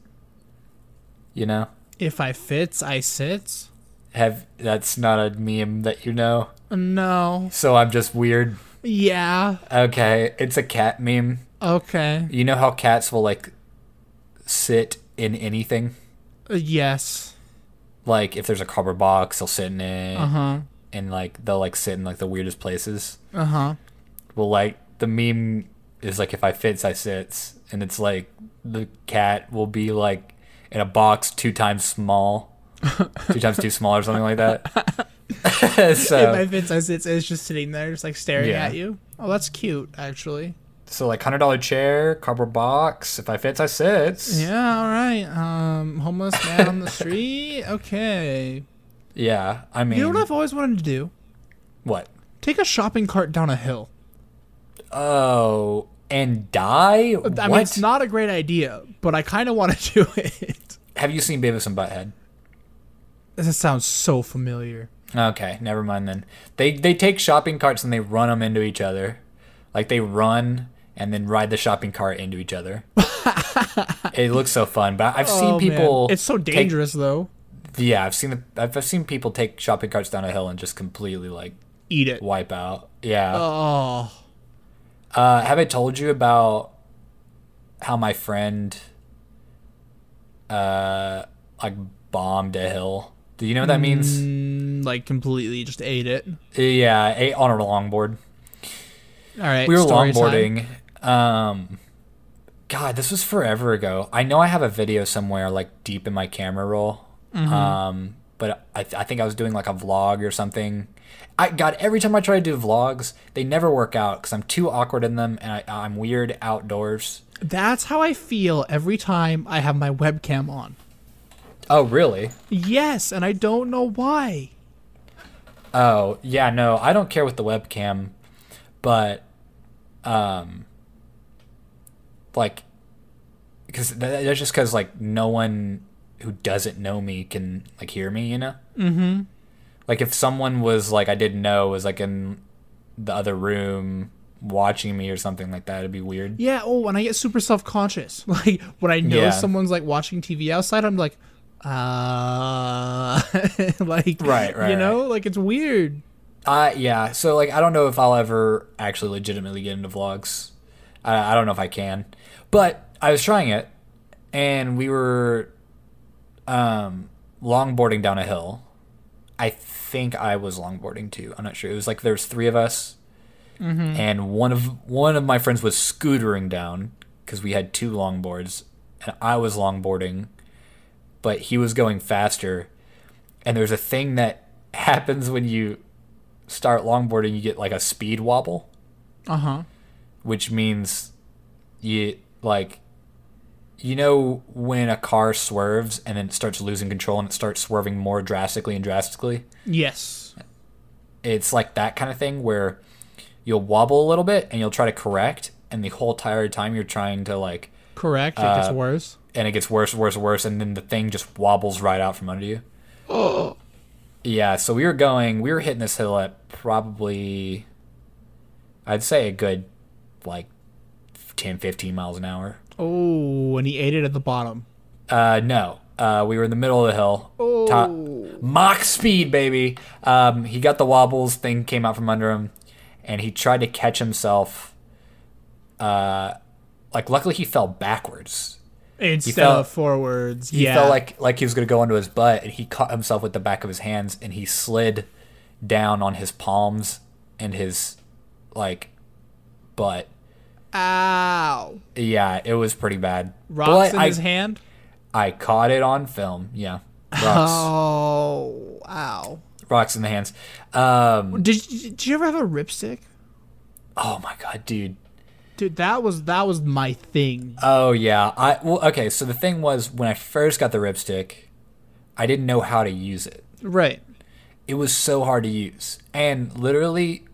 You know, If I fits, I sits. have that's not a meme that you know. No. So I'm just weird. Yeah. Okay, it's a cat meme. Okay. You know how cats will like sit in anything? Uh, yes. Like if there's a cardboard box, they'll sit in it, Uh huh. and like they'll like sit in like the weirdest places. Uh huh. Well, like the meme is like if I fits, I sits, and it's like the cat will be like in a box two times small, two times too small or something like that. If so, my fits, I sits. It's just sitting there, just like staring Yeah. at you. Oh, that's cute, actually. so like hundred dollar chair, cardboard box. If I fits, I sits. Yeah. All right. Um, homeless man on the street. Okay. Yeah, I mean, You know what I've always wanted to do? what? Take a shopping cart down a hill. Oh, and die? I what? mean, it's not a great idea, but I kind of want to do it. Have you seen Beavis and Butthead? This sounds so familiar. Okay, never mind then. They they take shopping carts and they run them into each other, like they run and then ride the shopping cart into each other. it looks so fun, but I've seen Oh, man. people. It's so take- dangerous, though. yeah, I've seen the I've, I've seen people take shopping carts down a hill and just completely like Eat it. wipe out. Yeah. Oh. Uh, have I told you about how my friend uh like bombed a hill? Do you know what that means? Mm, like completely just ate it. Yeah, ate on a longboard. All right. we were story time. longboarding. Um, God, this was forever ago. I know I have a video somewhere, like deep in my camera roll. Mm-hmm. Um, but I, I think I was doing like a vlog or something. I God, every time I try to do vlogs, they never work out because I'm too awkward in them and I, I'm weird outdoors. That's how I feel every time I have my webcam on. Oh, really? Yes, and I don't know why. Oh yeah, no, I don't care with the webcam, but um, like, because that's just because like no one who doesn't know me can like hear me, you know. Mm-hmm. Like if someone was like I didn't know was like in the other room watching me or something like that, it'd be weird. Yeah. Oh, when I get super self conscious, like when I know Yeah. someone's like watching TV outside, I'm like, uh, like, Right, right, You know, like it's weird. Uh, yeah. So like, I don't know if I'll ever actually legitimately get into vlogs. I, I don't know if I can, but I was trying it, and we were um, longboarding down a hill. I think I was longboarding too. I'm not sure. It was like there's three of us, and one of one of my friends was scootering down because we had two longboards, and I was longboarding, but he was going faster. And there's a thing that happens when you start longboarding, you get like a speed wobble, Uh huh. which means you like you know when a car swerves and then it starts losing control and it starts swerving more drastically and drastically. Yes. It's like that kind of thing where you'll wobble a little bit and you'll try to correct and the whole entire time you're trying to like Correct. It gets Uh, worse. and it gets worse, worse, worse, and then the thing just wobbles right out from under you. Yeah, so we were going, we were hitting this hill at probably, I'd say a good, like, 10, 15 miles an hour. Oh, and he ate it at the bottom. Uh, no, uh, we were in the middle of the hill. Top, Mach speed, baby. Um, he got the wobbles, thing came out from under him, and he tried to catch himself. Uh, like, luckily he fell backwards. Instead felt- of forwards. He yeah. felt like like he was gonna go into his butt, and he caught himself with the back of his hands, and he slid down on his palms and his like butt. Ow. Yeah, it was pretty bad. Rocks But in I, his hand. I caught it on film. Yeah, rocks, Oh, ow. rocks in the hands. Um, Did you, did you ever have a ripstick? oh my god, dude. Dude, that was that was my thing. Oh yeah. I well, okay. So the thing was, when I first got the ripstick, I didn't know how to use it. Right. it was so hard to use. And literally,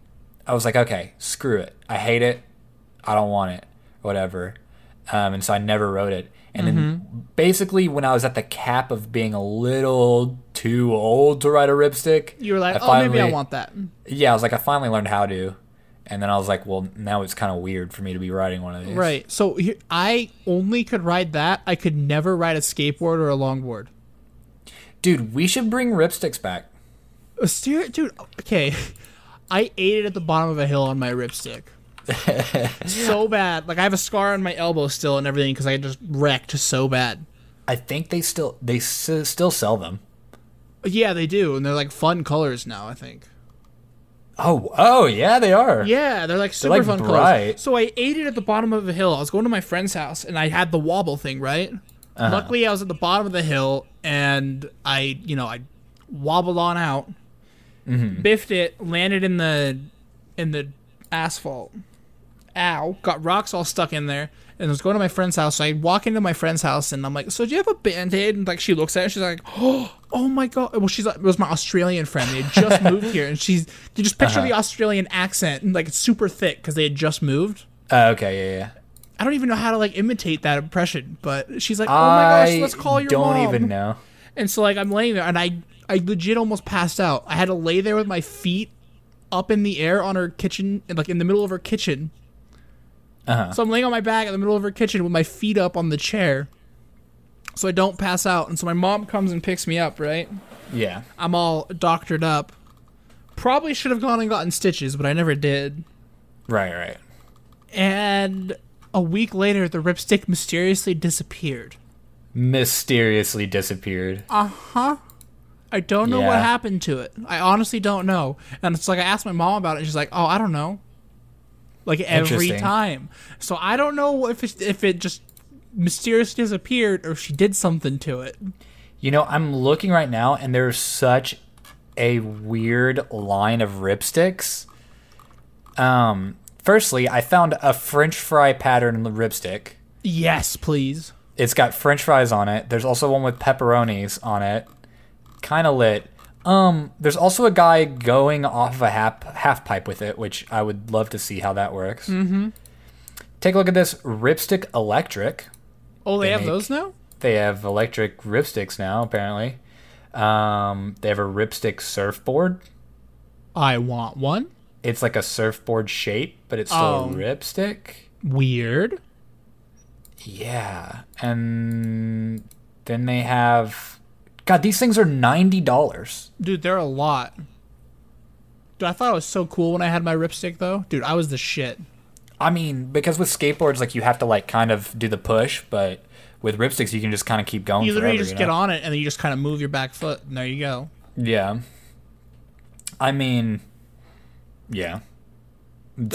I was like, okay, screw it. I hate it. I don't want it. Whatever. Um, and so I never wrote it. And then basically, when I was at the cap of being a little too old to write a ripstick, You were like, I oh, maybe I want that. Yeah, I was like, I finally learned how to. And then I was like, well, now it's kind of weird for me to be writing one of these. Right. So here, I only could ride that. I could never ride a skateboard or a longboard. Dude, we should bring ripsticks back. A steer, dude. Okay, I ate it at the bottom of a hill on my ripstick. So bad. Like I have a scar on my elbow still and everything because I just wrecked so bad. I think they still they s- still sell them. Yeah, they do, and they're like fun colors now. I think. Oh, oh yeah, they are. Yeah, they're like super like, fun bright. colors. So I ate it at the bottom of a hill. I was going to my friend's house and I had the wobble thing, right? Uh-huh. Luckily, I was at the bottom of the hill and I, you know, I wobbled on out, Mm-hmm. biffed it, landed in the in the asphalt. Ow! Got rocks all stuck in there. And I was going to my friend's house. So I walk into my friend's house and I'm like, "So do you have a band aid?" And like she looks at it, she's like, "Oh, oh my god!" Well, she's like, it was my Australian friend. They had just moved here, and she's you just picture Uh-huh. the Australian accent and like it's super thick because they had just moved. Oh, okay, yeah, yeah. I don't even know how to like imitate that impression, but she's like, "Oh my gosh, I let's call your don't mom." even know. And so like I'm laying there, and I I legit almost passed out. I had to lay there with my feet up in the air on her kitchen, like in the middle of her kitchen. Uh-huh. So I'm laying on my back in the middle of her kitchen with my feet up on the chair, so I don't pass out. And so my mom comes and picks me up. Right, Yeah. I'm all doctored up. Probably should have gone and gotten stitches, but I never did. Right, right. And a week later, the ripstick mysteriously disappeared. Mysteriously disappeared. Uh huh. I don't know what happened to it. I honestly don't know. And it's like I asked my mom about it, and she's like, "Oh, I don't know." Like every time. So I don't know if it, if it just mysteriously disappeared or if she did something to it. You know, I'm looking right now, and there's such a weird line of ripsticks. Um, firstly, I found a French fry pattern ripstick. Yes, please. It's got French fries on it. There's also one with pepperonis on it. Kind of lit. Um, there's also a guy going off of a half half pipe with it, which I would love to see how that works. Mm-hmm. Take a look at this Ripstick Electric. Oh, they, They have make- those now. They have electric ripsticks now, apparently. Um, they have a ripstick surfboard. I want one. It's like a surfboard shape, but it's still Oh. a ripstick. Weird. Yeah, and then they have. God, these things are ninety dollars. Dude, they're a lot. Dude, I thought it was so cool when I had my ripstick though. Dude, I was the shit. I mean, because with skateboards, like you have to like kind of do the push, but with ripsticks, you can just kind of keep going. You literally forever, just you get on it and then you just kind of move your back foot and there you go. Yeah. I mean, yeah.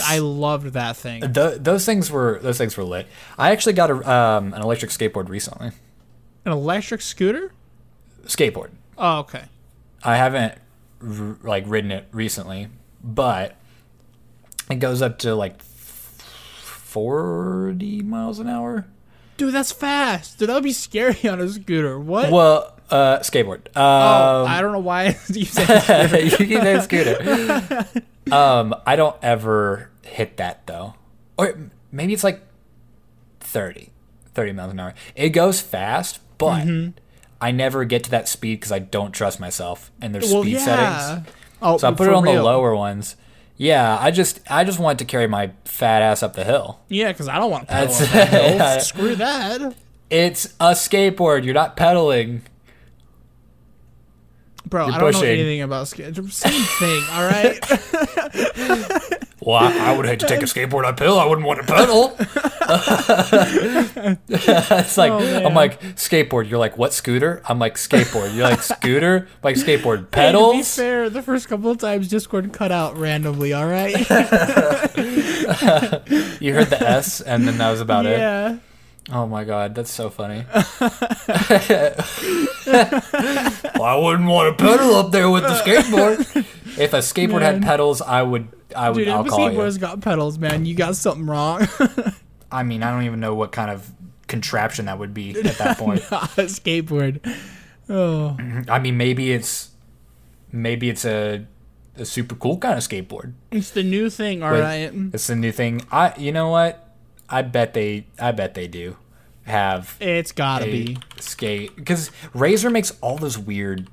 I loved that thing. Th- those things were those things were lit. I actually got a um, an electric skateboard recently. An electric scooter? Skateboard. Oh, okay. I haven't r- like ridden it recently, but it goes up to like forty miles an hour. Dude, that's fast. Dude, that would be scary on a scooter. What? Well, uh, skateboard. oh, Um, I don't know why you said you can say scooter. um, I don't ever hit that though, or maybe it's like 30, 30 miles an hour. It goes fast, but Mm-hmm. I never get to that speed because I don't trust myself and there's well, speed yeah. settings. Oh, So I put it on the lower ones. Yeah, I just I just want to carry my fat ass up the hill. Yeah, because I don't want to pedal That's- up that hill. yeah. Screw that. It's a skateboard. You're not pedaling. Bro, You're I don't know anything about skate. Same thing, all right? Well, I, I would hate to take a skateboard uphill. I wouldn't want to pedal. it's like Oh. I'm like skateboard. You're like what scooter? I'm like skateboard. You're like scooter. I'm like skateboard Hey, to be pedals. fair, the first couple of times Discord cut out randomly, all right? You heard the S, and then that was about it. yeah. Oh my god, that's so funny. well, I wouldn't want to pedal up there with the skateboard. If a skateboard Man. had pedals, I would. I would. Dude, I'll call you. got pedals, man, you got something wrong. I mean, I don't even know what kind of contraption that would be at that point. a skateboard. Oh. I mean, maybe it's maybe it's a a super cool kind of skateboard. It's the new thing, all Wait, right. It's the new thing. I you know what? I bet they I bet they do have It's gotta a be. skate because Razor makes all those weird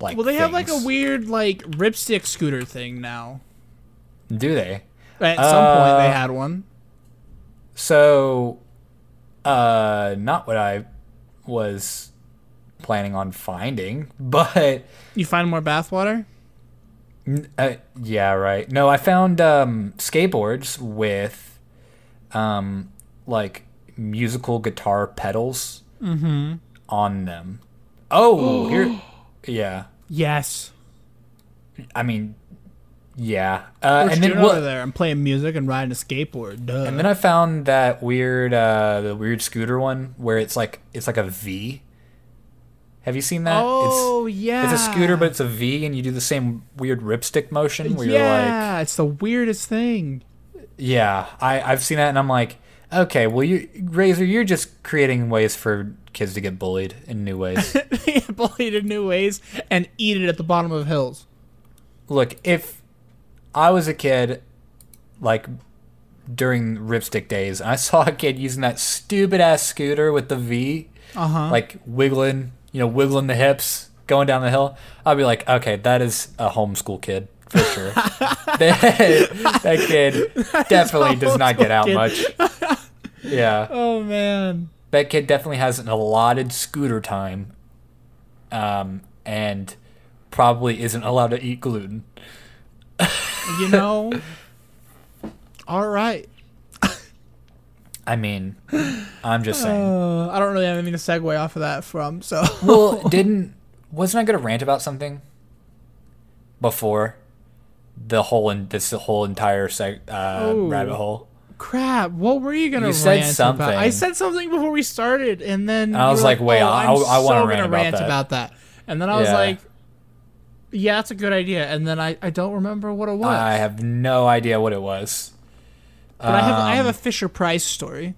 like. Well, they have like a weird like ripstick scooter thing now. Do they? At some point, they Uh, had one. So, uh, not what I was planning on finding, but You find more bathwater? uh, yeah, right. No, I found um, skateboards with um, like musical guitar pedals on them. Oh, here, yeah. Yes. I mean, yeah. Uh, and then what? there? I'm playing music and riding a skateboard. Duh. And then I found that weird, uh, the weird scooter one where it's like it's like a V. Have you seen that? oh it's, yeah, It's a scooter, but it's a V, and you do the same weird ripstick motion where you're like, yeah, it's the weirdest thing. yeah, I I've seen that, and I'm like, okay, well, you Razor, you're just creating ways for kids to get bullied in new ways. bullied in new ways and eat it at the bottom of hills. Look, if I was a kid, like during ripstick days, and I saw a kid using that stupid ass scooter with the V, Uh huh. like wiggling, you know, wiggling the hips, going down the hill, I'd be like, okay, that is a homeschool kid for sure. that, that kid definitely does not get out homeschool much. Yeah, oh man. that kid definitely has an allotted scooter time, um, and probably isn't allowed to eat gluten. You know. All right. I mean, I'm just saying. Uh, I don't really have anything to segue off of that from. So. well, didn't wasn't I going to rant about something before the whole in this whole entire seg- uh, Ooh. rabbit hole? Crap! What were you gonna You said rant something. about? I said something before we started, and then I was were like, wait, oh, I- I- I wanna so rant about rant that. about that. And then I was Yeah. like, yeah, that's a good idea. And then I, I don't remember what it was. I have no idea what it was. but I have I have Um, a Fisher Price story.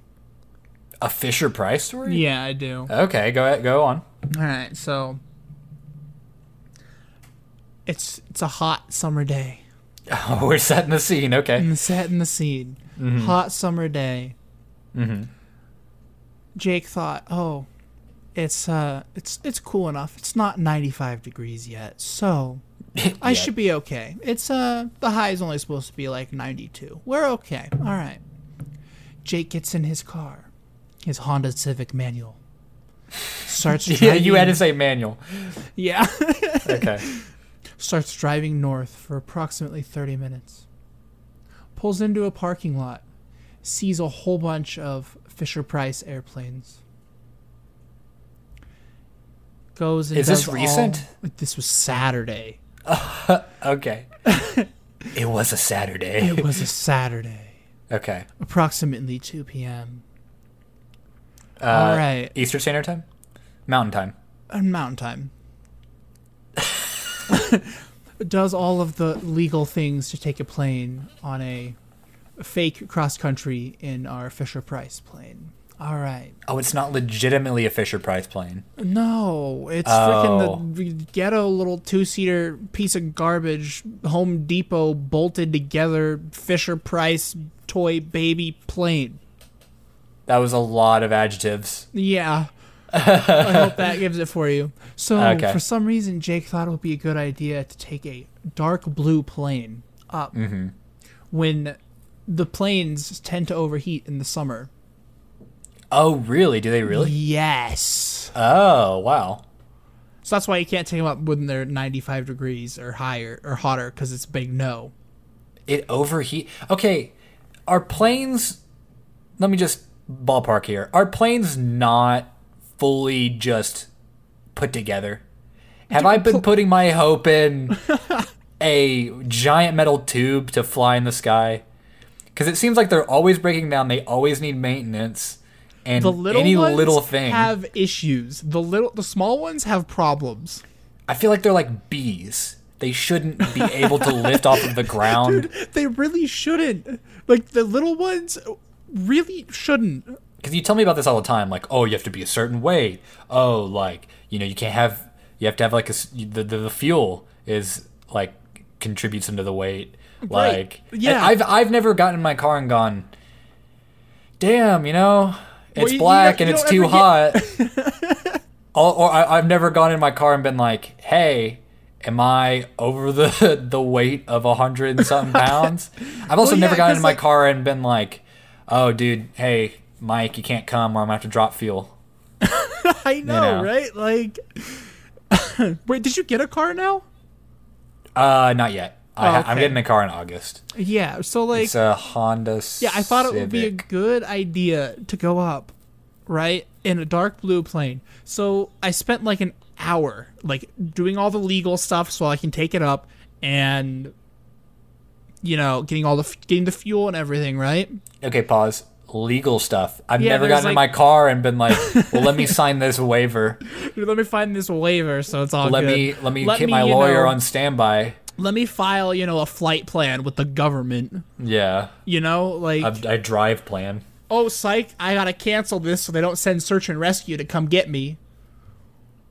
a Fisher Price story. Yeah, I do. Okay, go ahead, go on. All right, so It's it's a hot summer day. Oh, we're setting the scene. Okay. And setting the scene. Hot summer day. Mm-hmm. Jake thought, "Oh, it's uh it's it's cool enough. It's not 95 degrees yet. So, I should be okay. It's uh the high is only supposed to be like 92. We're okay. All right." Jake gets in his car. His Honda Civic manual. Starts driving. Yeah, you had to say manual. Yeah. Okay. starts driving north for approximately 30 minutes. Pulls into a parking lot, sees a whole bunch of Fisher Price airplanes. Goes and Is this does all- recent? this was Saturday. Okay. it was a Saturday. It was a Saturday, Okay. approximately 2 p.m. Uh, All right. Eastern Standard Time? Mountain Time. on Mountain Time. Does all of the legal things to take a plane on a fake cross country in our Fisher Price plane. All right. Oh, it's not legitimately a Fisher Price plane. No, it's Oh. freaking the ghetto little two seater piece of garbage, Home Depot bolted together Fisher Price toy baby plane. That was a lot of adjectives. Yeah. I hope that gives it for you. So, Okay. for some reason, Jake thought it would be a good idea to take a dark blue plane up Mm-hmm. when the planes tend to overheat in the summer. Oh, really? Do they really? Yes. Oh, wow. So that's why you can't take them up when they're 95 degrees or higher or hotter because it's a big no. It overheat. Okay, are planes? Let me just ballpark here. Are planes not fully just put together? Have I been putting my hope in a giant metal tube to fly in the sky? Because it seems like they're always breaking down. They always need maintenance, and The little any little thing. have issues. The little, the small ones have problems. I feel like they're like bees. They shouldn't be able to lift off of the ground. They really shouldn't. Like the little ones, really shouldn't. because you tell me about this all the time like oh you have to be a certain weight oh like you know you can't have you have to have like a the, the, the fuel is like contributes into the weight Right. like Yeah. i've i've never gotten in my car and gone damn you know it's you- you black don't- and it's too ever hot or, or I, i've never gone in my car and been like hey am i over the the weight of a hundred and something pounds i've also Well, never yeah, gotten 'cause, in my like- car and been like oh dude hey mike you can't come or i'm gonna have to drop fuel I know, know. right? Like, wait, did you get a car now? uh not yet I, I'm okay. getting a car in august Yeah. So like, it's a honda yeah, I thought it would be a good idea to go up, right, in a dark blue plane. So I spent like an hour, like doing all the legal stuff so I can take it up and, you know, getting all the getting the fuel and everything, right? okay pause legal stuff i've Yeah, never gotten in my car and been like well let me sign this waiver Let me find this waiver so it's all let good. me let me Let get me, my lawyer know- on standby Let me file, you know, a flight plan with the government. yeah You know, like a, a drive plan oh psych i gotta cancel this so they don't send search and rescue to come get me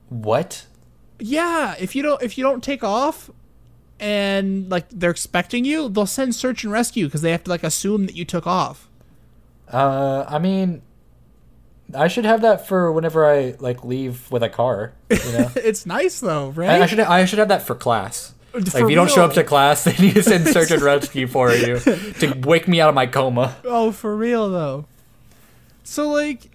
what yeah if you don't if you don't take off and like they're expecting you they'll send search and rescue because they have to like assume that you took off Uh, I mean, I should have that for whenever I like leave with a car. You know, it's nice though I, right I should I should have that for class. Like, if you don't show up to class, they need to send search and rescue for you to wake me out of my coma. oh for real though. So like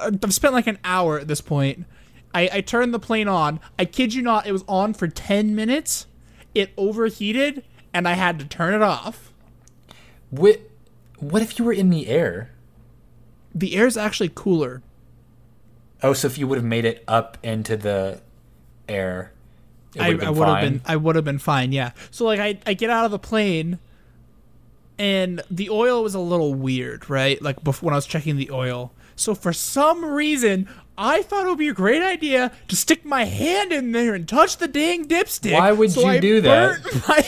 i've spent like an hour at this point. I, I turned the plane on. I kid you not it was on for 10 minutes. It overheated and i had to turn it off. What What if you were in the air? the air's actually cooler. Oh, so if you would have made it up into the air, I, would have been I would have fine. been I would have been fine, yeah. So like I, I get out of the plane and the oil was a little weird, right? Like before when I was checking the oil. So for some reason, I thought it would be a great idea to stick my hand in there and touch the dang dipstick. Why would so you I do that? My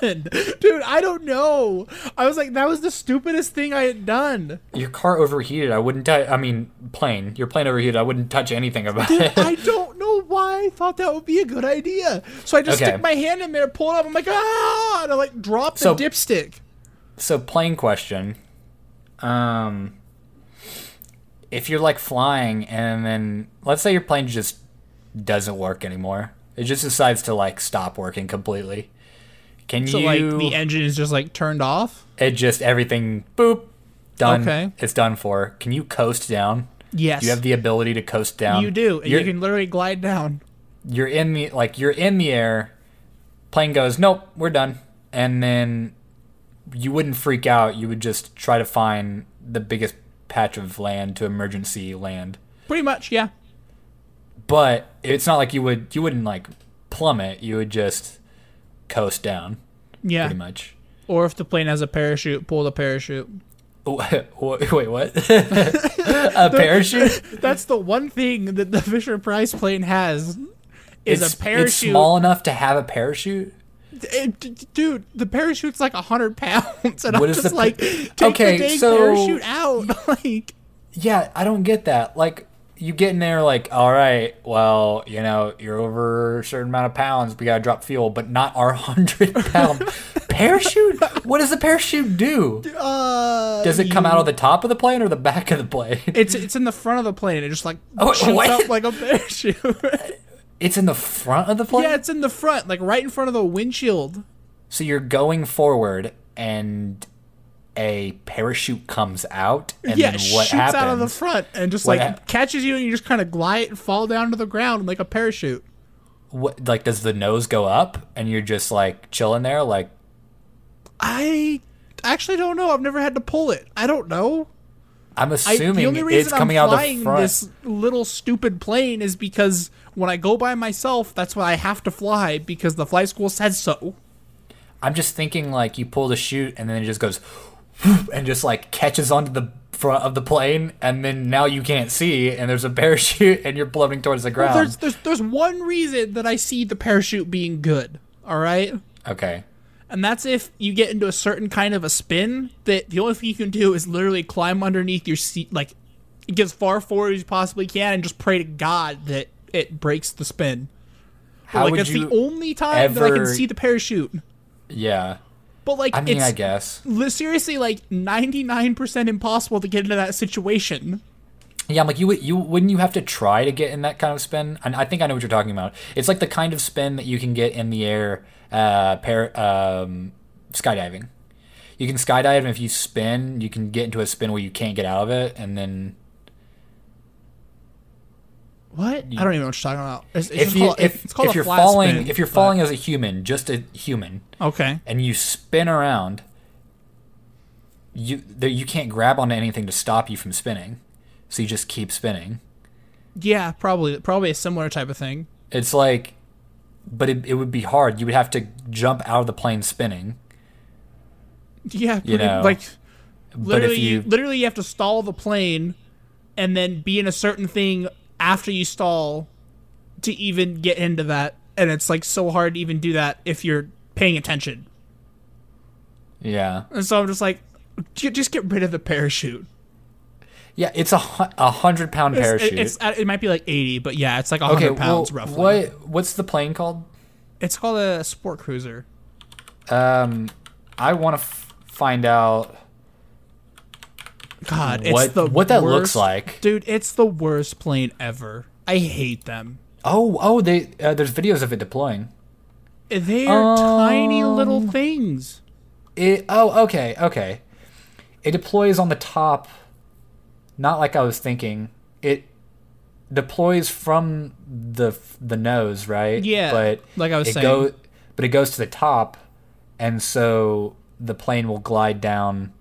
hand, dude. I don't know. I was like, that was the stupidest thing I had done. Your car overheated. I wouldn't. tou- I mean, plane. Your plane overheated. I wouldn't touch anything about Dude, it. I don't I thought that would be a good idea. So I just Okay. stick my hand in there, pull it up. I'm like, ah, and I like drop the So- dipstick. So plane question. Um if you're like flying and then let's say your plane just doesn't work anymore. It just decides to like stop working completely. Can So you like the engine is just like turned off. it just everything boop done. Okay. It's done for. Can you coast down? Yes, you have the ability to coast down? you do, and You're, you can literally glide down. You're in the like you're in the air. Plane goes, "Nope, we're done." And then you wouldn't freak out. You would just try to find the biggest patch of land to emergency land. Pretty much, yeah. But it's not like you would you wouldn't like plummet. You would just coast down Yeah. pretty much. Or if the plane has a parachute, pull the parachute. Wait, what? a parachute? That's the one thing that the Fisher Price plane has is It's, a parachute. it's small enough to have a parachute. It- dude, the parachute's like a hundred pounds, and What I'm just the like, take Okay, the so- parachute out. like, Yeah, I don't get that. Like, you get in there, like, all right, well, you know, you're over a certain amount of pounds. We gotta drop fuel, but not our hundred pound parachute. What does the parachute do? uh, Does it come out of the top of the plane or the back of the plane? It's it's in the front of the plane. and It just like Oh, shoots what? up like a parachute. It's in the front of the plane. yeah, it's in the front, like right in front of the windshield. So you're going forward, and a parachute comes out, and yeah, then what shoots happens? out of the front and just What like hap- catches you, and you just kind of glide and fall down to the ground like a parachute. what, like, does the nose go up, and you're just like chilling there, like? I actually don't know. I've never had to pull it. I don't know. I'm assuming the only reason it's coming I'm out of flying front. this little stupid plane is because when I go by myself, that's why I have to fly because the flight school says so. I'm just thinking like you pull the chute and then it just goes and just like catches onto the front of the plane and then now you can't see and there's a parachute and you're plummeting towards the ground. There's there's there's one reason that I see the parachute being good. All right. okay. And that's if you get into a certain kind of a spin that the only thing you can do is literally climb underneath your seat, like get as far forward as you possibly can, and just pray to God that it breaks the spin. But, How like would that's you the only time that I can see the parachute. Yeah. But like I mean, it's I guess. seriously like 99% impossible to get into that situation. Yeah, I'm like you would you wouldn't you have to try to get in that kind of spin? And I think I know what you're talking about. It's like the kind of spin that you can get in the air uh par- um skydiving. You can skydive and if you spin, you can get into a spin where you can't get out of it and then What? I don't even know what you're talking about. It's, it's if you called, if, it's called if you're falling spin, if you're but- falling as a human, just a human, okay. and you spin around, you there, you can't grab onto anything to stop you from spinning, so you just keep spinning. Yeah, probably probably a similar type of thing. It's like, but it, it would be hard. You would have to jump out of the plane spinning. Yeah, You know, like But literally if you, literally you have to stall the plane and then be in a certain thing after you stall to even get into that and it's like so hard to even do that if you're paying attention. yeah, And so I'm just like just get rid of the parachute. Yeah, it's a a hundred pound It's- parachute. It's, it might be like 80, but yeah, it's like okay, 100 pounds well, roughly. what what's the plane called? It's called a sport cruiser. Um, I want to f- find out God, it's what the what that looks like. Dude, it's the worst plane ever. I hate them. Oh, oh, they uh, there's videos of it deploying. They are tiny little Um, things. It oh okay okay. It deploys on the top. Not like I was thinking. It deploys from the the nose, right? Yeah, but like I was it saying. Go, but it goes to the top, and so the plane will glide down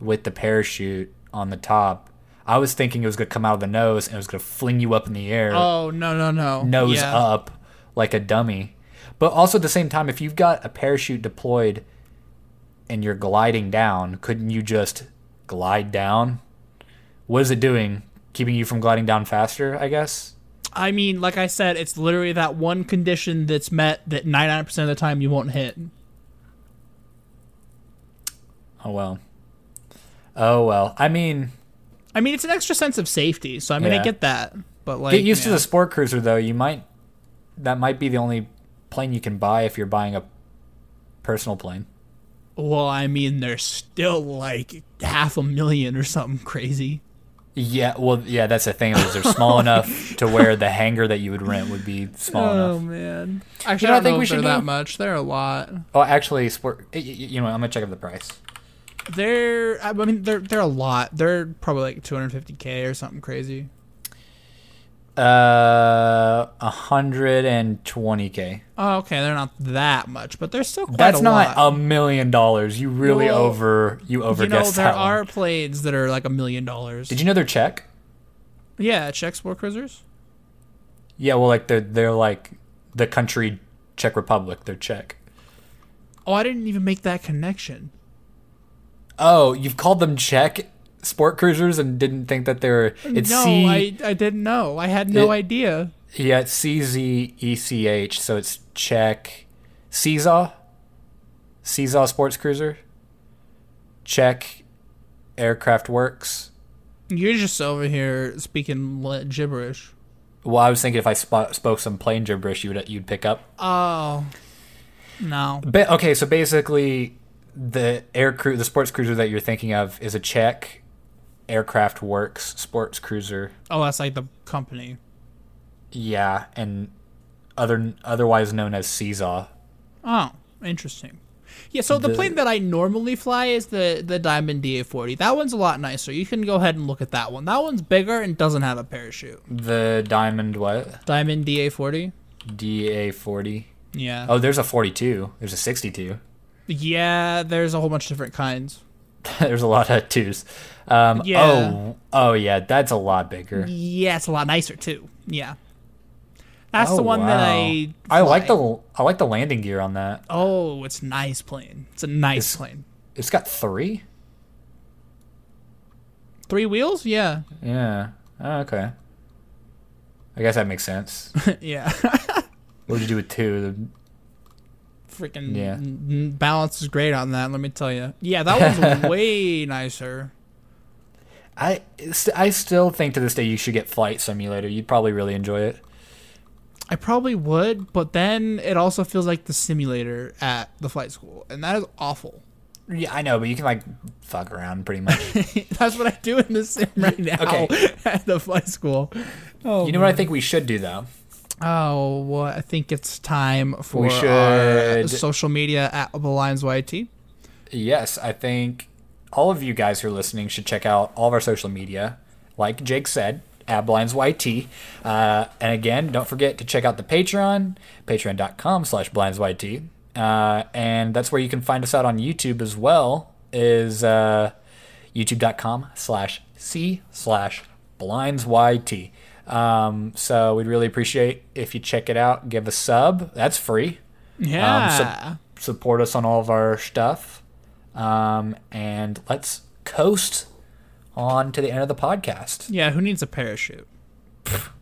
with the parachute on the top. I was thinking it was gonna come out of the nose and it was gonna fling you up in the air Oh no no no! nose yeah. up like a dummy. But also at the same time, if you've got a parachute deployed and you're gliding down, couldn't you just glide down? What is it doing? Keeping you from gliding down faster, I guess? I mean, like I said, it's literally that one condition that's met that 99% of the time you won't hit. Oh well. Oh well. I mean, I mean, it's an extra sense of safety, so I mean, I Yeah. get that. But like, get used to the sport cruiser though. You might that might be the only plane you can buy if you're buying a personal plane. Well, I mean, they're still like half a million or something crazy. Yeah, well, yeah, that's the thing. Is they're small oh enough to where the hangar that you would rent would be small Oh enough. Oh man, actually, know I don't think we should that much. They're a lot. Oh, actually, sport. You know, I'm gonna check up the price. They're, I mean, they're they're a lot. They're probably like 250k or something crazy. Uh, 120k. Oh, okay, they're not that much, but they're still quite That's a not lot. a million dollars. You really Well, over you over you know, there that one. are planes that are like a million dollars. Did you know they're Czech? Yeah, Czech sport cruisers. Yeah, well, like they're they're like the country Czech Republic. They're Czech. Oh, I didn't even make that connection. Oh, you've called them Czech sport cruisers and didn't think that they're it's no, C I I didn't know. I had no It- idea. yeah it's C Z E C H so it's Czech Cza Cza sports cruiser Czech aircraft works. You're just over here speaking gibberish. Well, I was thinking if I sp- spoke some plain gibberish, you'd you'd pick up. Oh, no. Ba- okay, so basically, the air crew, the sports cruiser that you're thinking of, is a Czech aircraft works sports cruiser. Oh, that's like the company. Yeah, and other otherwise known as Cza. Oh, interesting. Yeah, so the, The- plane that I normally fly is the the Diamond DA40. That one's a lot nicer. You can go ahead and look at that one. That one's bigger and doesn't have a parachute. The Diamond what? Diamond DA40. DA forty. Yeah. Oh, there's a forty two. There's a sixty two. Yeah, there's a whole bunch of different kinds. there's a lot of twos. Um, Yeah. Oh, oh yeah, that's a lot bigger. Yeah, it's a lot nicer too. Yeah. That's Oh, the one that wow. I I like the I like the landing gear on that. Oh, it's nice plane. It's a nice It's- plane. It's got three. Three wheels? Yeah. Yeah. Oh, okay. I guess that makes sense. yeah. what would you do with two? Freaking Yeah. balance is great on that, let me tell you. Yeah, that one's way nicer. I I still think to this day you should get Flight Simulator. You'd probably really enjoy it. I probably would, but then it also feels like the simulator at the flight school, and that is awful. Yeah, I know, but you can like fuck around pretty much. That's what I do in the sim right now Okay. at the flight school. Oh, you know what I think we should do though? Oh, well, I think it's time for We our should- social media at the Blinds YT. Yes, I think all of you guys who are listening should check out all of our social media. Like Jake said, at Blinds YT. Uh, and again, don't forget to check out the Patreon, patreon.com slash Blinds YT. Uh, and that's where you can find us out on YouTube as well, is uh, youtube.com slash C slash Blinds YT. Um, so we'd really appreciate if you check it out, give a sub. That's free. Yeah. su- support us on all of our stuff. Um, and let's coast on to the end of the podcast. yeah, who needs a parachute?